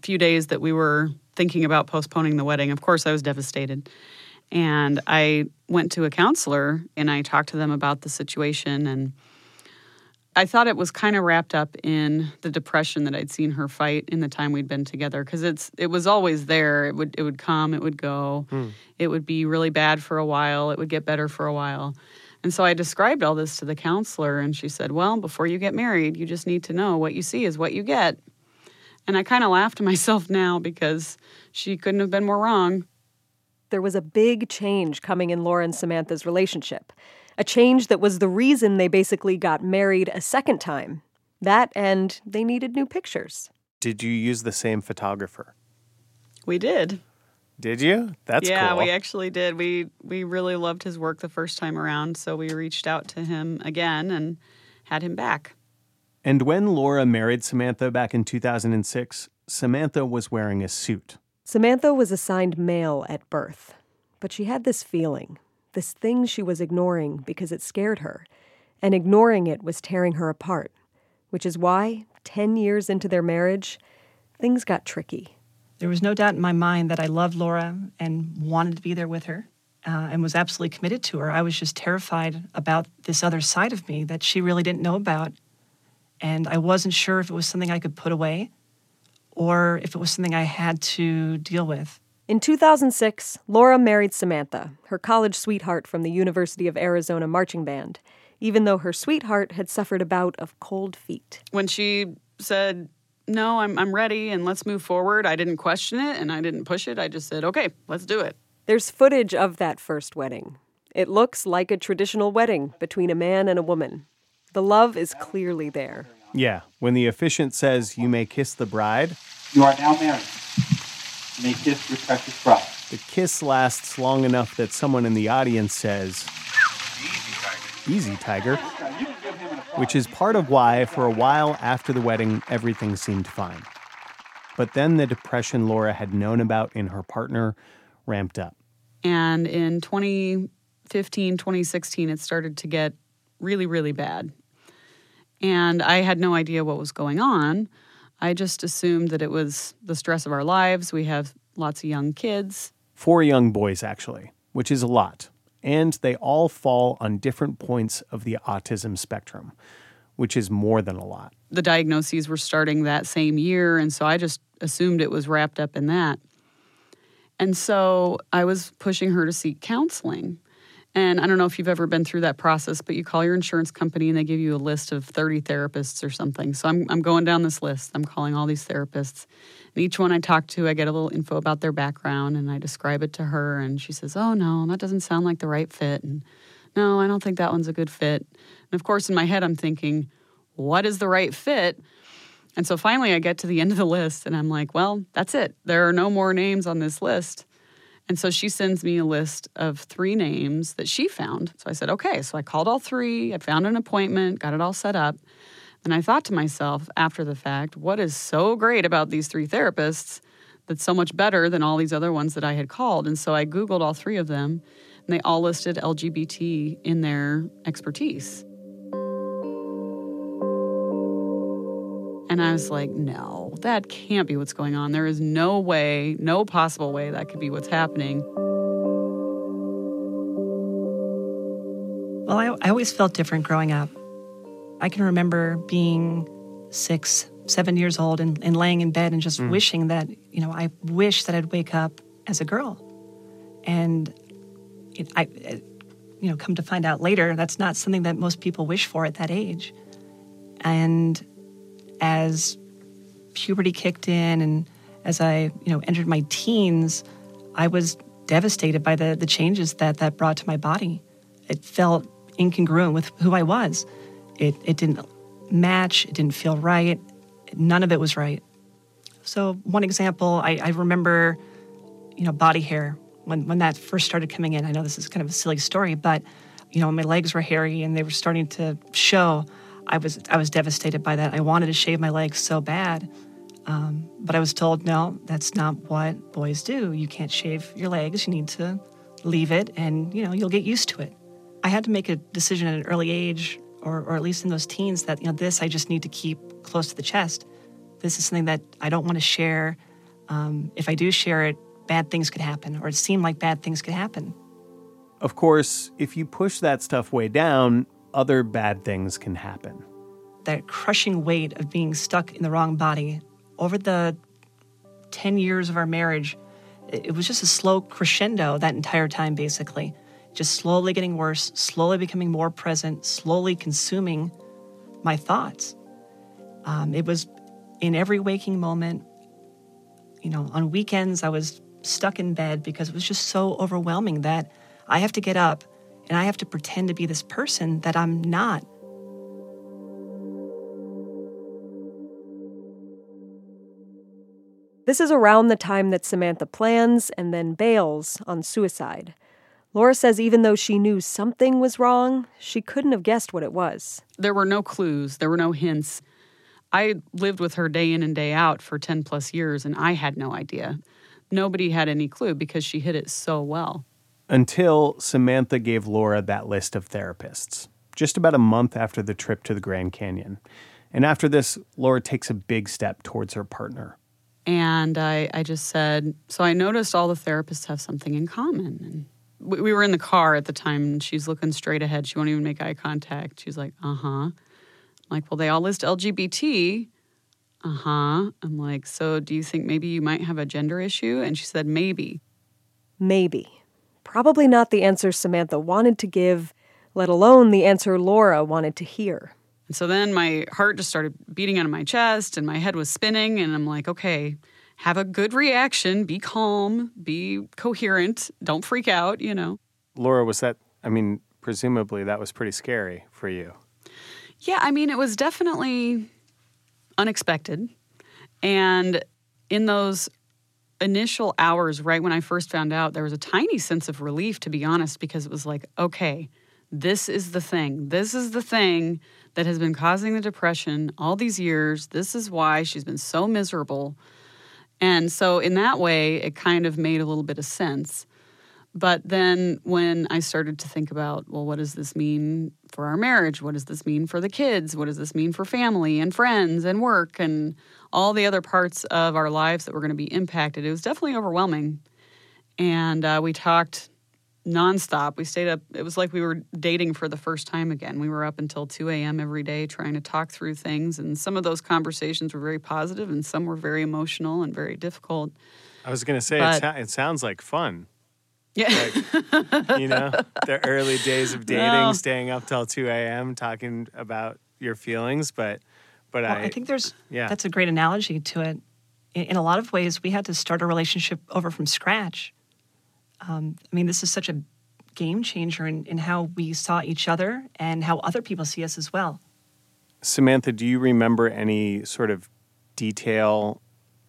[SPEAKER 14] few days that we were thinking about postponing the wedding, of course, I was devastated. And I went to a counselor and I talked to them about the situation. And I thought it was kind of wrapped up in the depression that I'd seen her fight in the time we'd been together because it's it was always there. It would it would come, it would go.
[SPEAKER 1] Hmm.
[SPEAKER 14] It would be really bad for a while, it would get better for a while. And so I described all this to the counselor and she said, "Well, before you get married, you just need to know what you see is what you get." And I kind of laugh to myself now because she couldn't have been more wrong.
[SPEAKER 5] There was a big change coming in Laura and Samantha's relationship. A change that was the reason they basically got married a second time. That and they needed new pictures.
[SPEAKER 1] Did you use the same photographer?
[SPEAKER 14] We did.
[SPEAKER 1] Did you? That's
[SPEAKER 14] yeah,
[SPEAKER 1] cool.
[SPEAKER 14] we actually did. We we really loved his work the first time around, so we reached out to him again and had him back.
[SPEAKER 1] And when Laura married Samantha back in 2006, Samantha was wearing a suit.
[SPEAKER 5] Samantha was assigned male at birth, but she had this feeling, this thing she was ignoring because it scared her, and ignoring it was tearing her apart, which is why, 10 years into their marriage, things got tricky.
[SPEAKER 13] There was no doubt in my mind that I loved Laura and wanted to be there with her uh, and was absolutely committed to her. I was just terrified about this other side of me that she really didn't know about. And I wasn't sure if it was something I could put away or if it was something I had to deal with.
[SPEAKER 5] In 2006, Laura married Samantha, her college sweetheart from the University of Arizona marching band, even though her sweetheart had suffered a bout of cold feet.
[SPEAKER 14] When she said, "No, I'm I'm ready and let's move forward," I didn't question it and I didn't push it. I just said, "Okay, let's do it."
[SPEAKER 5] There's footage of that first wedding. It looks like a traditional wedding between a man and a woman. The love is clearly there.
[SPEAKER 1] Yeah, when the officiant says you may kiss the bride,
[SPEAKER 15] You are now married. You may kiss your precious bride.
[SPEAKER 1] the kiss lasts long enough that someone in the audience says, Easy tiger. Easy, Tiger. Which is part of why, for a while after the wedding, everything seemed fine. But then the depression Laura had known about in her partner ramped up.
[SPEAKER 14] And in 2015, 2016, it started to get really, really bad. And I had no idea what was going on. I just assumed that it was the stress of our lives. We have lots of young kids.
[SPEAKER 1] Four young boys, actually, which is a lot. And they all fall on different points of the autism spectrum, which is more than a lot.
[SPEAKER 14] The diagnoses were starting that same year. And so I just assumed it was wrapped up in that. And so I was pushing her to seek counseling. And I don't know if you've ever been through that process, but you call your insurance company and they give you a list of 30 therapists or something. So I'm, I'm going down this list. I'm calling all these therapists. And each one I talk to, I get a little info about their background and I describe it to her. And she says, Oh, no, that doesn't sound like the right fit. And no, I don't think that one's a good fit. And of course, in my head, I'm thinking, What is the right fit? And so finally, I get to the end of the list and I'm like, Well, that's it. There are no more names on this list. And so she sends me a list of three names that she found. So I said, okay. So I called all three. I found an appointment, got it all set up. And I thought to myself after the fact, what is so great about these three therapists that's so much better than all these other ones that I had called? And so I Googled all three of them, and they all listed LGBT in their expertise. And I was like, no, that can't be what's going on. There is no way, no possible way that could be what's happening.
[SPEAKER 13] Well, I, I always felt different growing up. I can remember being six, seven years old and, and laying in bed and just
[SPEAKER 1] Mm.
[SPEAKER 13] wishing that, you know, I wish that I'd wake up as a girl. And it, I, it, you know, come to find out later, that's not something that most people wish for at that age. And as puberty kicked in and as I, you know, entered my teens, I was devastated by the the changes that that brought to my body. It felt incongruent with who I was. It it didn't match. It didn't feel right. None of it was right. So, one example, I, I remember, you know, body hair when, when that first started coming in. I know this is kind of a silly story, but, you know, my legs were hairy and they were starting to show. I was I was devastated by that. I wanted to shave my legs so bad, um, but I was told no, that's not what boys do. You can't shave your legs. You need to leave it, and you know you'll get used to it. I had to make a decision at an early age, or or at least in those teens, that you know this I just need to keep close to the chest. This is something that I don't want to share. Um, if I do share it, bad things could happen, or it seemed like bad things could happen.
[SPEAKER 1] Of course, if you push that stuff way down, other bad things can happen.
[SPEAKER 13] That crushing weight of being stuck in the wrong body over the 10 years of our marriage, it was just a slow crescendo that entire time, basically. Just slowly getting worse, slowly becoming more present, slowly consuming my thoughts. Um, it was in every waking moment. You know, on weekends, I was stuck in bed because it was just so overwhelming that I have to get up and I have to pretend to be this person that I'm not.
[SPEAKER 5] This is around the time that Samantha plans and then bails on suicide. Laura says even though she knew something was wrong, she couldn't have guessed what it was.
[SPEAKER 14] There were no clues, there were no hints. I lived with her day in and day out for 10 plus years, and I had no idea. Nobody had any clue because she hid it so well.
[SPEAKER 1] Until Samantha gave Laura that list of therapists, just about a month after the trip to the Grand Canyon. And after this, Laura takes a big step towards her partner.
[SPEAKER 14] And I, I just said, So I noticed all the therapists have something in common. And we, we were in the car at the time, and she's looking straight ahead. She won't even make eye contact. She's like, Uh huh. I'm like, Well, they all list LGBT. Uh huh. I'm like, So do you think maybe you might have a gender issue? And she said, Maybe.
[SPEAKER 5] Maybe. Probably not the answer Samantha wanted to give, let alone the answer Laura wanted to hear.
[SPEAKER 14] And so then my heart just started beating out of my chest and my head was spinning. And I'm like, okay, have a good reaction, be calm, be coherent, don't freak out, you know.
[SPEAKER 1] Laura, was that, I mean, presumably that was pretty scary for you.
[SPEAKER 14] Yeah, I mean, it was definitely unexpected. And in those initial hours, right when I first found out, there was a tiny sense of relief, to be honest, because it was like, okay, this is the thing. This is the thing that has been causing the depression all these years. This is why she's been so miserable. And so, in that way, it kind of made a little bit of sense. But then when I started to think about, well, what does this mean for our marriage? What does this mean for the kids? What does this mean for family and friends and work and all the other parts of our lives that were going to be impacted? It was definitely overwhelming. And uh, we talked nonstop. We stayed up. It was like we were dating for the first time again. We were up until 2 a.m. every day trying to talk through things. And some of those conversations were very positive and some were very emotional and very difficult.
[SPEAKER 1] I was going to say,
[SPEAKER 14] But-
[SPEAKER 1] it, sa- it sounds like fun.
[SPEAKER 14] Yeah.
[SPEAKER 1] you know, the early days of dating,
[SPEAKER 14] No.
[SPEAKER 1] staying up till 2 a.m., talking about your feelings. But, but
[SPEAKER 13] Well,
[SPEAKER 1] I,
[SPEAKER 13] I think there's
[SPEAKER 1] yeah.
[SPEAKER 13] that's a great analogy to it. In, in a lot of ways, we had to start a relationship over from scratch. Um, I mean, this is such a game changer in, in how we saw each other and how other people see us as well.
[SPEAKER 1] Samantha, do you remember any sort of detail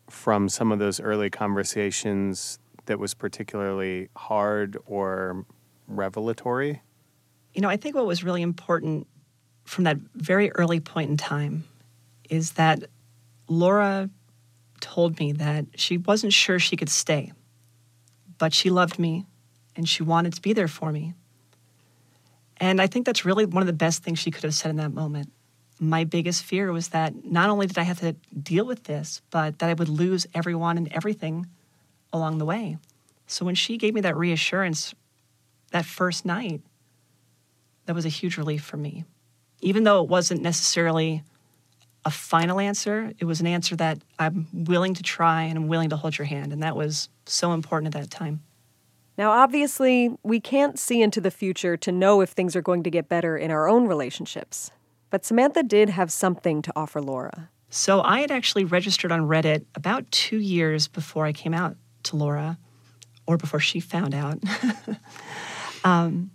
[SPEAKER 1] from some of those early conversations that was particularly hard or revelatory?
[SPEAKER 13] You know, I think what was really important from that very early point in time is that Laura told me that she wasn't sure she could stay, but she loved me and she wanted to be there for me. And I think that's really one of the best things she could have said in that moment. My biggest fear was that not only did I have to deal with this, but that I would lose everyone and everything along the way. So when she gave me that reassurance that first night, that was a huge relief for me. Even though it wasn't necessarily a final answer, it was an answer that I'm willing to try and I'm willing to hold your hand. And that was so important at that time.
[SPEAKER 5] Now, obviously, we can't see into the future to know if things are going to get better in our own relationships. But Samantha did have something to offer Laura.
[SPEAKER 13] So I had actually registered on Reddit about two years before I came out to Laura, or before she found out. um,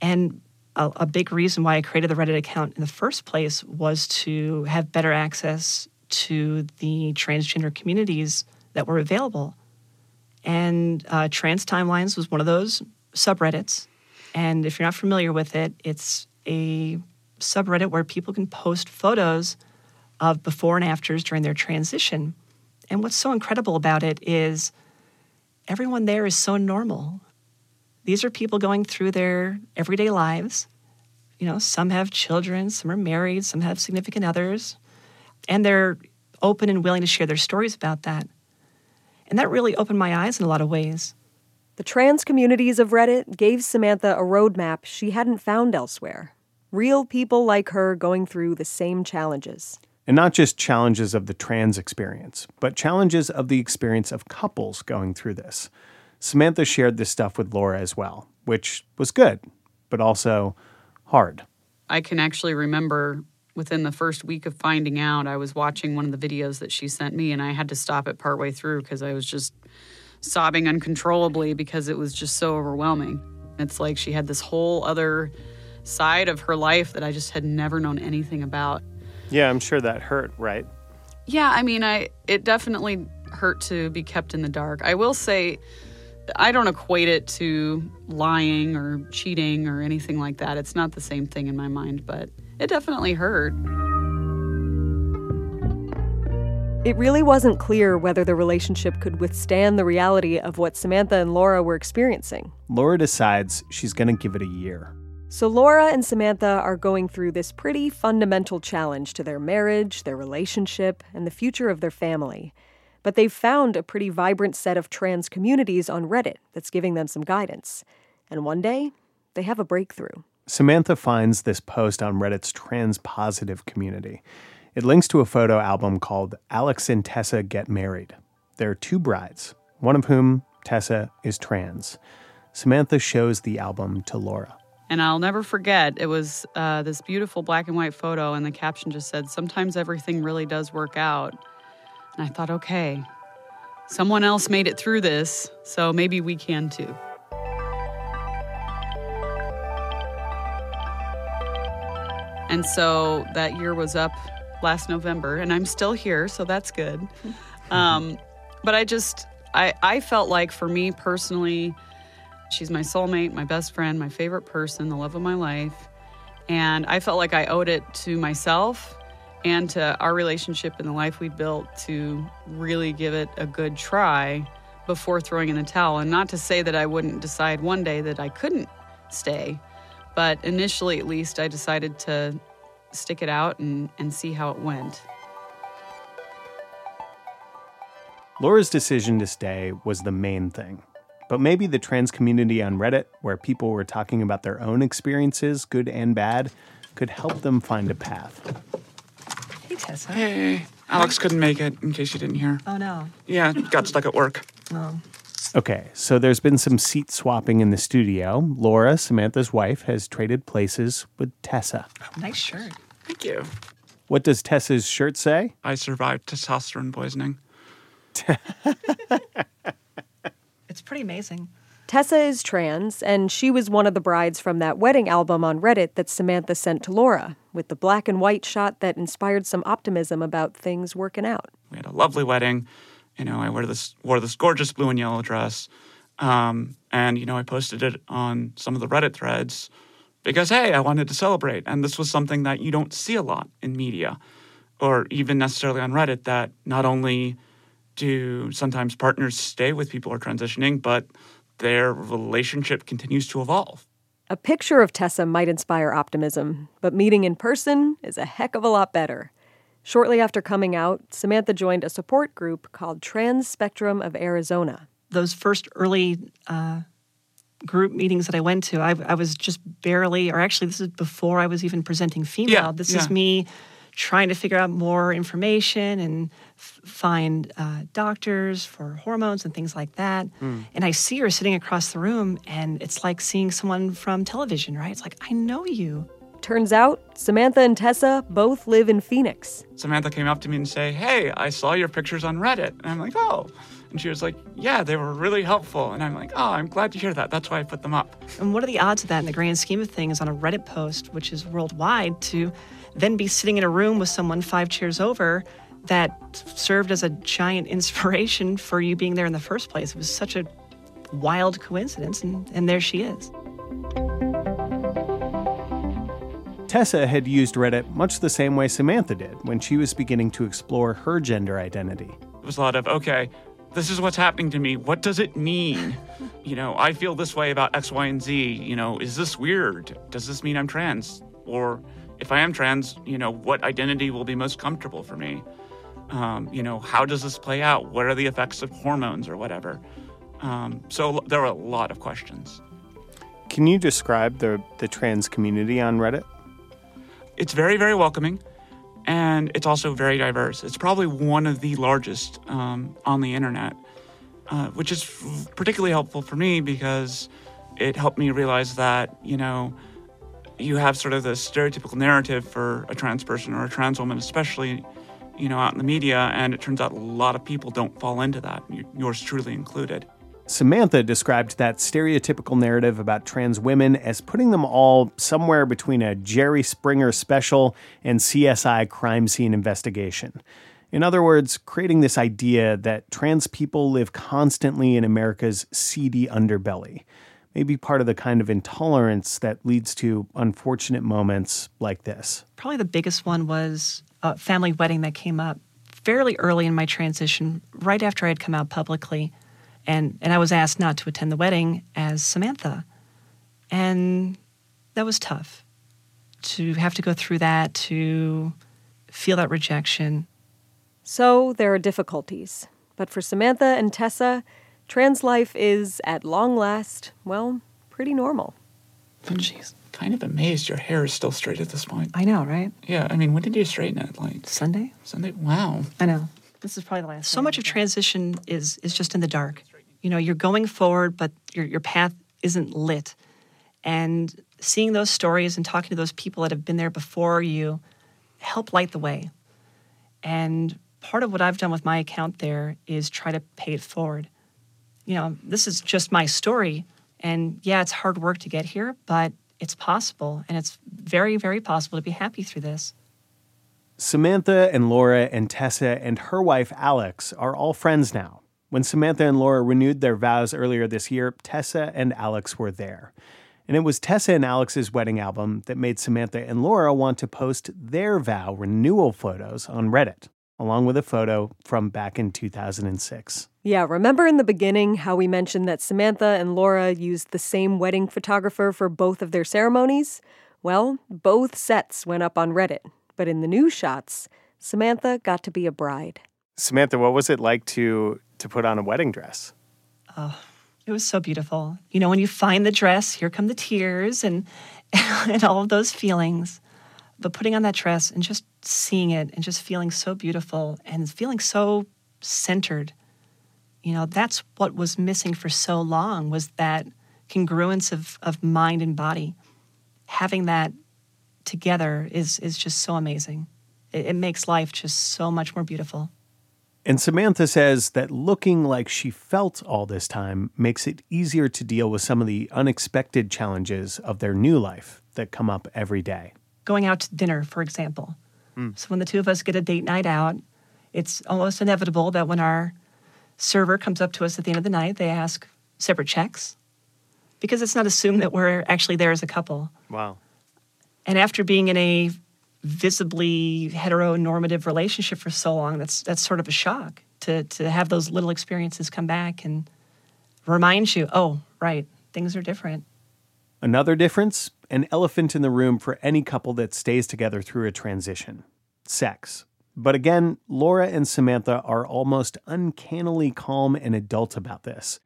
[SPEAKER 13] and a, a big reason why I created the Reddit account in the first place was to have better access to the transgender communities that were available. And uh, Trans Timelines was one of those subreddits. And if you're not familiar with it, it's a subreddit where people can post photos of before and afters during their transition. And what's so incredible about it is everyone there is so normal. These are people going through their everyday lives. You know, some have children, some are married, some have significant others, and they're open and willing to share their stories about that. And that really opened my eyes in a lot of ways.
[SPEAKER 5] The trans communities of Reddit gave Samantha a roadmap she hadn't found elsewhere. Real people like her going through the same challenges.
[SPEAKER 1] And not just challenges of the trans experience, but challenges of the experience of couples going through this. Samantha shared this stuff with Laura as well, which was good, but also hard.
[SPEAKER 14] I can actually remember within the first week of finding out, I was watching one of the videos that she sent me, and I had to stop it partway through because I was just sobbing uncontrollably because it was just so overwhelming. It's like she had this whole other side of her life that I just had never known anything about.
[SPEAKER 1] Yeah, I'm sure that hurt, right?
[SPEAKER 14] Yeah, I mean, I it definitely hurt to be kept in the dark. I will say I don't equate it to lying or cheating or anything like that. It's not the same thing in my mind, but it definitely hurt.
[SPEAKER 5] It really wasn't clear whether the relationship could withstand the reality of what Samantha and Laura were experiencing.
[SPEAKER 1] Laura decides she's going to give it a year.
[SPEAKER 5] So, Laura and Samantha are going through this pretty fundamental challenge to their marriage, their relationship, and the future of their family. But they've found a pretty vibrant set of trans communities on Reddit that's giving them some guidance. And one day, they have a breakthrough.
[SPEAKER 1] Samantha finds this post on Reddit's trans positive community. It links to a photo album called Alex and Tessa Get Married. There are two brides, one of whom, Tessa, is trans. Samantha shows the album to Laura.
[SPEAKER 14] And I'll never forget, it was uh, this beautiful black and white photo, and the caption just said, Sometimes everything really does work out. And I thought, okay, someone else made it through this, so maybe we can too. And so that year was up last November, and I'm still here, so that's good. Um, but I just, I, I felt like for me personally, she's my soulmate, my best friend, my favorite person, the love of my life. And I felt like I owed it to myself and to our relationship and the life we built to really give it a good try before throwing in the towel. And not to say that I wouldn't decide one day that I couldn't stay, but initially at least I decided to stick it out and, and see how it went.
[SPEAKER 1] Laura's decision to stay was the main thing. But maybe the trans community on Reddit, where people were talking about their own experiences, good and bad, could help them find a path.
[SPEAKER 13] Hey, Tessa.
[SPEAKER 16] Hey, Alex couldn't make it, in case you didn't hear.
[SPEAKER 13] Oh, no.
[SPEAKER 16] Yeah, got stuck at work.
[SPEAKER 13] Oh.
[SPEAKER 1] Okay, so there's been some seat swapping in the studio. Laura, Samantha's wife, has traded places with Tessa.
[SPEAKER 13] Oh, nice shirt.
[SPEAKER 16] Thank you.
[SPEAKER 1] What does Tessa's shirt say?
[SPEAKER 16] I survived testosterone poisoning.
[SPEAKER 13] It's pretty amazing.
[SPEAKER 5] Tessa is trans, and she was one of the brides from that wedding album on Reddit that Samantha sent to Laura, with the black and white shot that inspired some optimism about things working out.
[SPEAKER 16] We had a lovely wedding. You know, I wore this wore this gorgeous blue and yellow dress, um, and you know, I posted it on some of the Reddit threads because hey, I wanted to celebrate, and this was something that you don't see a lot in media, or even necessarily on Reddit. That not only do sometimes partners stay with people who are transitioning, but their relationship continues to evolve.
[SPEAKER 5] A picture of Tessa might inspire optimism, but meeting in person is a heck of a lot better. Shortly after coming out, Samantha joined a support group called Trans Spectrum of Arizona.
[SPEAKER 13] Those first early uh, group meetings that I went to, I, I, was just barely, or actually, this is before I was even presenting female.
[SPEAKER 16] Yeah,
[SPEAKER 13] this
[SPEAKER 16] yeah.
[SPEAKER 13] is me trying to figure out more information and f- find uh, doctors for hormones and things like that.
[SPEAKER 1] Mm.
[SPEAKER 13] And I see her sitting across the room, and it's like seeing someone from television, right? It's like, I know you.
[SPEAKER 5] Turns out, Samantha and Tessa both live in Phoenix.
[SPEAKER 16] Samantha came up to me and say, "Hey, I saw your pictures on Reddit," and I'm like, "Oh." And she was like, Yeah, they were really helpful. And I'm like, Oh, I'm glad to hear that. That's why I put them up.
[SPEAKER 13] And what are the odds of that in the grand scheme of things on a Reddit post, which is worldwide, to then be sitting in a room with someone five chairs over that served as a giant inspiration for you being there in the first place? It was such a wild coincidence, and, and there she is.
[SPEAKER 1] Tessa had used Reddit much the same way Samantha did when she was beginning to explore her gender identity.
[SPEAKER 16] It was a lot of, okay, this is what's happening to me. What does it mean? you know, I feel this way about X, Y, and Z. You know, is this weird? Does this mean I'm trans? Or if I am trans, you know, what identity will be most comfortable for me? Um, you know, how does this play out? What are the effects of hormones or whatever? Um, so there were a lot of questions.
[SPEAKER 1] Can you describe the, the trans community on Reddit?
[SPEAKER 16] It's very, very welcoming, and it's also very diverse. It's probably one of the largest um, on the internet, uh, which is particularly helpful for me because it helped me realize that, you know, you have sort of the stereotypical narrative for a trans person or a trans woman, especially, you know, out in the media, and it turns out a lot of people don't fall into that, yours truly included.
[SPEAKER 1] Samantha described that stereotypical narrative about trans women as putting them all somewhere between a Jerry Springer special and CSI crime scene investigation. In other words, creating this idea that trans people live constantly in America's seedy underbelly. Maybe part of the kind of intolerance that leads to unfortunate moments like this.
[SPEAKER 13] Probably the biggest one was a family wedding that came up fairly early in my transition, right after I had come out publicly and and I was asked not to attend the wedding as Samantha, and that was tough to have to go through that to feel that rejection.
[SPEAKER 5] So there are difficulties, but for Samantha and Tessa, trans life is at long last, well, pretty normal.
[SPEAKER 16] Jeez. Kind of amazed your hair is still straight at this point.
[SPEAKER 13] I know, right?
[SPEAKER 16] Yeah, I mean, when did you straighten it? Like
[SPEAKER 13] Sunday.
[SPEAKER 16] Sunday. Wow.
[SPEAKER 13] I know. This is probably the last. So much of transition is is just in the dark. You know, you're going forward, but your your path isn't lit. And seeing those stories and talking to those people that have been there before you help light the way. And part of what I've done with my account there is try to pay it forward. You know, this is just my story. And yeah, it's hard work to get here, but it's possible. And it's very, very possible to be happy through this.
[SPEAKER 1] Samantha and Laura and Tessa and her wife Alex are all friends now. When Samantha and Laura renewed their vows earlier this year, Tessa and Alex were there. And it was Tessa and Alex's wedding album that made Samantha and Laura want to post their vow renewal photos on Reddit, along with a photo from back in 2006.
[SPEAKER 5] Yeah, remember in the beginning how we mentioned that Samantha and Laura used the same wedding photographer for both of their ceremonies? Well, both sets went up on Reddit, but in the new shots, Samantha got to be a bride.
[SPEAKER 1] Samantha, what was it like to to put on a wedding dress?
[SPEAKER 13] Oh, it was so beautiful. You know, when you find the dress, here come the tears and and all of those feelings. But putting on that dress and just seeing it and just feeling so beautiful and feeling so centered. You know, that's what was missing for so long was that congruence of, of mind and body. Having that together is is just so amazing. It, it makes life just so much more beautiful.
[SPEAKER 1] And Samantha says that looking like she felt all this time makes it easier to deal with some of the unexpected challenges of their new life that come up every day.
[SPEAKER 13] Going out to dinner, for example.
[SPEAKER 1] Mm.
[SPEAKER 13] So when the two of us get a date night out, it's almost inevitable that when our server comes up to us at the end of the night, they ask separate checks because it's not assumed that we're actually there as a couple.
[SPEAKER 1] Wow.
[SPEAKER 13] And after being in a visibly heteronormative relationship for so long, that's that's sort of a shock to to have those little experiences come back and remind you, oh, right, things are different.
[SPEAKER 1] Another difference an elephant in the room for any couple that stays together through a transition sex. But again, Laura and Samantha are almost uncannily calm and adult about this.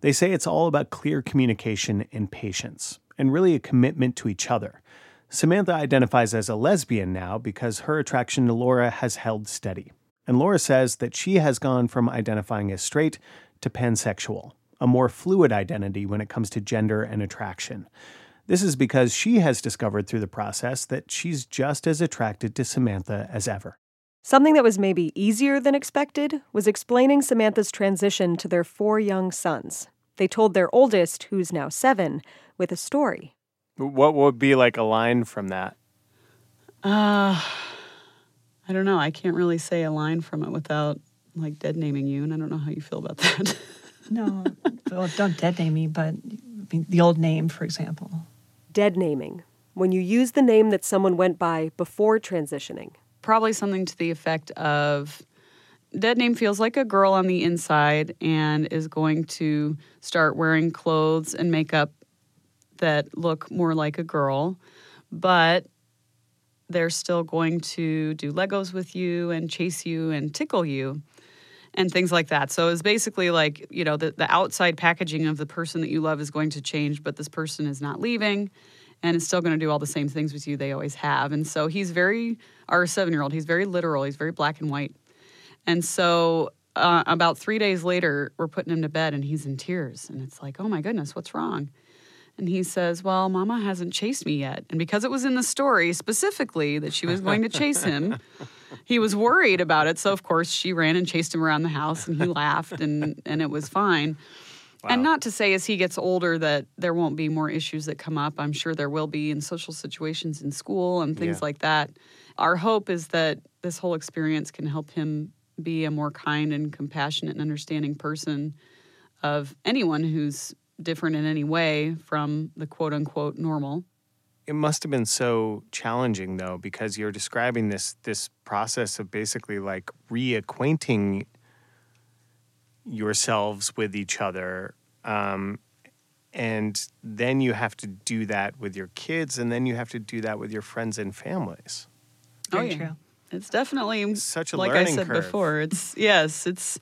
[SPEAKER 1] They say it's all about clear communication and patience, and really a commitment to each other. Samantha identifies as a lesbian now because her attraction to Laura has held steady. And Laura says that she has gone from identifying as straight to pansexual, a more fluid identity when it comes to gender and attraction. This is because she has discovered through the process that she's just as attracted to Samantha as ever.
[SPEAKER 5] Something that was maybe easier than expected was explaining Samantha's transition to their four young sons. They told their oldest, who's now seven, with a story.
[SPEAKER 1] What would be like a line from that?
[SPEAKER 14] Uh, I don't know. I can't really say a line from it without like dead naming you, and I don't know how you feel about that.
[SPEAKER 13] No, well, don't dead name me, but the old name, for example.
[SPEAKER 5] Dead naming, when you use the name that someone went by before transitioning.
[SPEAKER 14] Probably something to the effect of Dead Name feels like a girl on the inside and is going to start wearing clothes and makeup that look more like a girl, but they're still going to do Legos with you and chase you and tickle you and things like that. So it's basically like, you know, the, the outside packaging of the person that you love is going to change, but this person is not leaving and is still going to do all the same things with you they always have. And so he's very, our seven year old, he's very literal, he's very black and white. And so uh, about three days later, we're putting him to bed and he's in tears. And it's like, oh my goodness, what's wrong? And he says, Well, Mama hasn't chased me yet. And because it was in the story specifically that she was going to chase him, he was worried about it. So, of course, she ran and chased him around the house and he laughed and, and it was fine. And not to say as he gets older that there won't be more issues that come up. I'm sure there will be in social situations in school and things
[SPEAKER 1] Yeah.
[SPEAKER 14] like that. Our hope is that this whole experience can help him be a more kind and compassionate and understanding person of anyone who's different in any way from the quote unquote normal.
[SPEAKER 1] It must have been so challenging though, because you're describing this this process of basically like reacquainting yourselves with each other. Um, and then you have to do that with your kids, and then you have to do that with your friends and families.
[SPEAKER 14] oh, yeah. It's definitely
[SPEAKER 1] Such a
[SPEAKER 14] like I said
[SPEAKER 1] curve.
[SPEAKER 14] before. It's yes, it's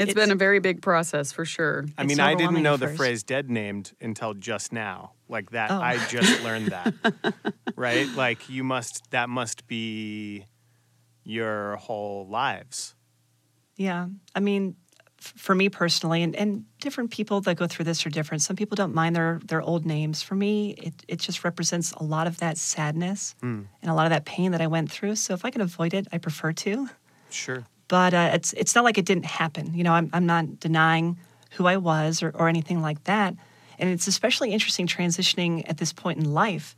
[SPEAKER 14] it's been a very big process for sure.
[SPEAKER 1] I mean, I didn't know the phrase dead named until just now. Like that,
[SPEAKER 14] Oh.
[SPEAKER 1] I just learned that. right? Like you must, that must be your whole lives.
[SPEAKER 13] Yeah. I mean, f- for me personally, and, and different people that go through this are different. Some people don't mind their, their old names. For me, it, it just represents a lot of that sadness
[SPEAKER 1] Mm.
[SPEAKER 13] and a lot of that pain that I went through. So if I can avoid it, I prefer to.
[SPEAKER 1] Sure.
[SPEAKER 13] But uh, it's it's not like it didn't happen. You know, I'm, I'm not denying who I was or, or anything like that. And it's especially interesting transitioning at this point in life.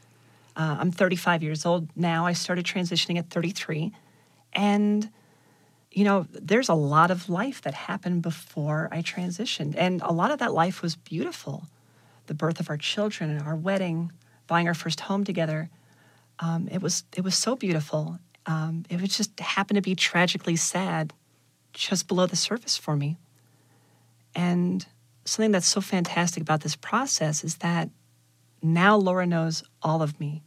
[SPEAKER 13] Uh, I'm 35 years old now. I started transitioning at 33. And, you know, there's a lot of life that happened before I transitioned. And a lot of that life was beautiful. The birth of our children, our wedding, buying our first home together. Um, it was it was so beautiful. Um, it was just happened to be tragically sad just below the surface for me. And something that's so fantastic about this process is that now Laura knows all of me.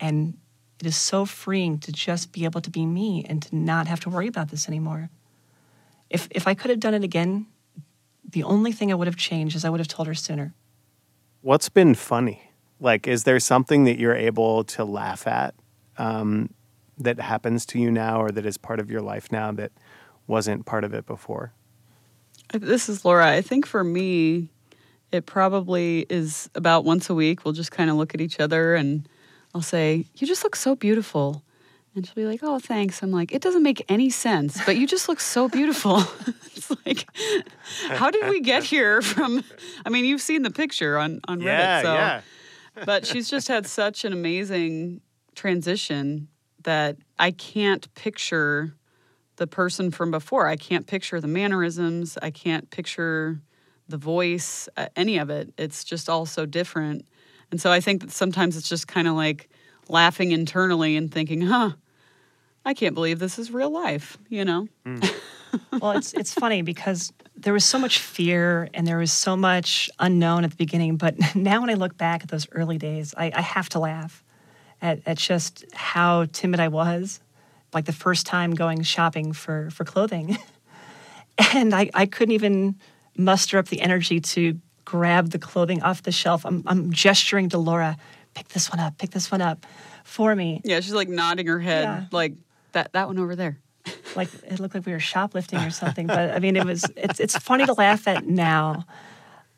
[SPEAKER 13] And it is so freeing to just be able to be me and to not have to worry about this anymore. If, if I could have done it again, the only thing I would have changed is I would have told her sooner.
[SPEAKER 1] What's been funny? Like, is there something that you're able to laugh at um, that happens to you now or that is part of your life now that wasn't part of it before?
[SPEAKER 14] This is Laura. I think for me, it probably is about once a week. We'll just kind of look at each other and I'll say, You just look so beautiful. And she'll be like, Oh, thanks. I'm like, It doesn't make any sense, but you just look so beautiful. it's like, How did we get here from? I mean, you've seen the picture on, on Reddit.
[SPEAKER 1] Yeah,
[SPEAKER 14] so.
[SPEAKER 1] yeah.
[SPEAKER 14] but she's just had such an amazing transition that I can't picture the person from before. I can't picture the mannerisms. I can't picture the voice, uh, any of it. It's just all so different. And so I think that sometimes it's just kind of like laughing internally and thinking, huh, I can't believe this is real life, you know?
[SPEAKER 13] well, it's it's funny because there was so much fear and there was so much unknown at the beginning. But now, when I look back at those early days, I, I have to laugh at, at just how timid I was. Like the first time going shopping for for clothing, and I, I couldn't even muster up the energy to grab the clothing off the shelf. I'm, I'm gesturing to Laura, pick this one up, pick this one up for me.
[SPEAKER 14] Yeah, she's like nodding her head,
[SPEAKER 13] Yeah.
[SPEAKER 14] like that, that one over there.
[SPEAKER 13] like it looked like we were shoplifting or something. But I mean, it was it's it's funny to laugh at now,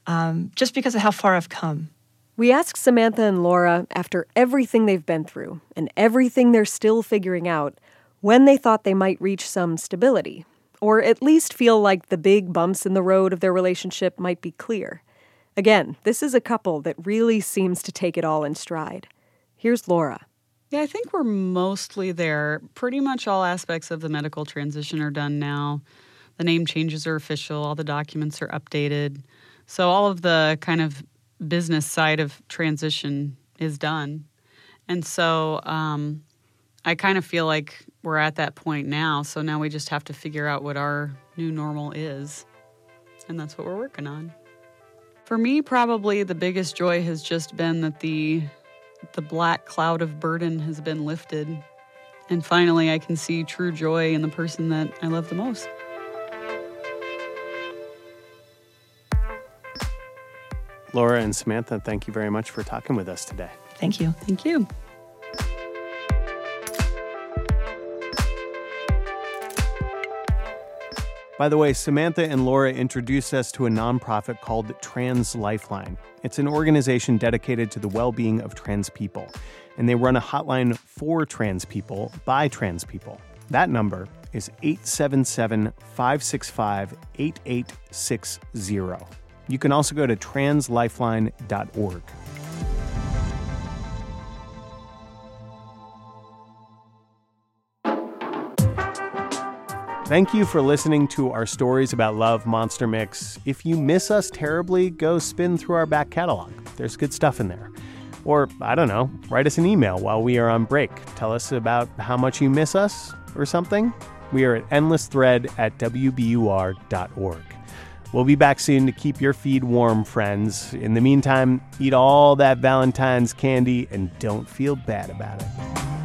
[SPEAKER 13] um, just because of how far I've come.
[SPEAKER 5] We asked Samantha and Laura, after everything they've been through and everything they're still figuring out, when they thought they might reach some stability, or at least feel like the big bumps in the road of their relationship might be clear. Again, this is a couple that really seems to take it all in stride. Here's Laura.
[SPEAKER 14] Yeah, I think we're mostly there. Pretty much all aspects of the medical transition are done now. The name changes are official, all the documents are updated. So, all of the kind of business side of transition is done. And so, um, I kind of feel like we're at that point now. So now we just have to figure out what our new normal is. And that's what we're working on. For me, probably the biggest joy has just been that the the black cloud of burden has been lifted. And finally I can see true joy in the person that I love the most.
[SPEAKER 1] Laura and Samantha, thank you very much for talking with us today.
[SPEAKER 13] Thank you.
[SPEAKER 14] Thank you.
[SPEAKER 1] By the way, Samantha and Laura introduced us to a nonprofit called Trans Lifeline. It's an organization dedicated to the well being of trans people, and they run a hotline for trans people by trans people. That number is 877 565 8860. You can also go to translifeline.org. Thank you for listening to our stories about love monster mix. If you miss us terribly, go spin through our back catalog. There's good stuff in there. Or, I don't know, write us an email while we are on break. Tell us about how much you miss us or something. We are at endlessthread at WBUR.org. We'll be back soon to keep your feed warm, friends. In the meantime, eat all that Valentine's candy and don't feel bad about it.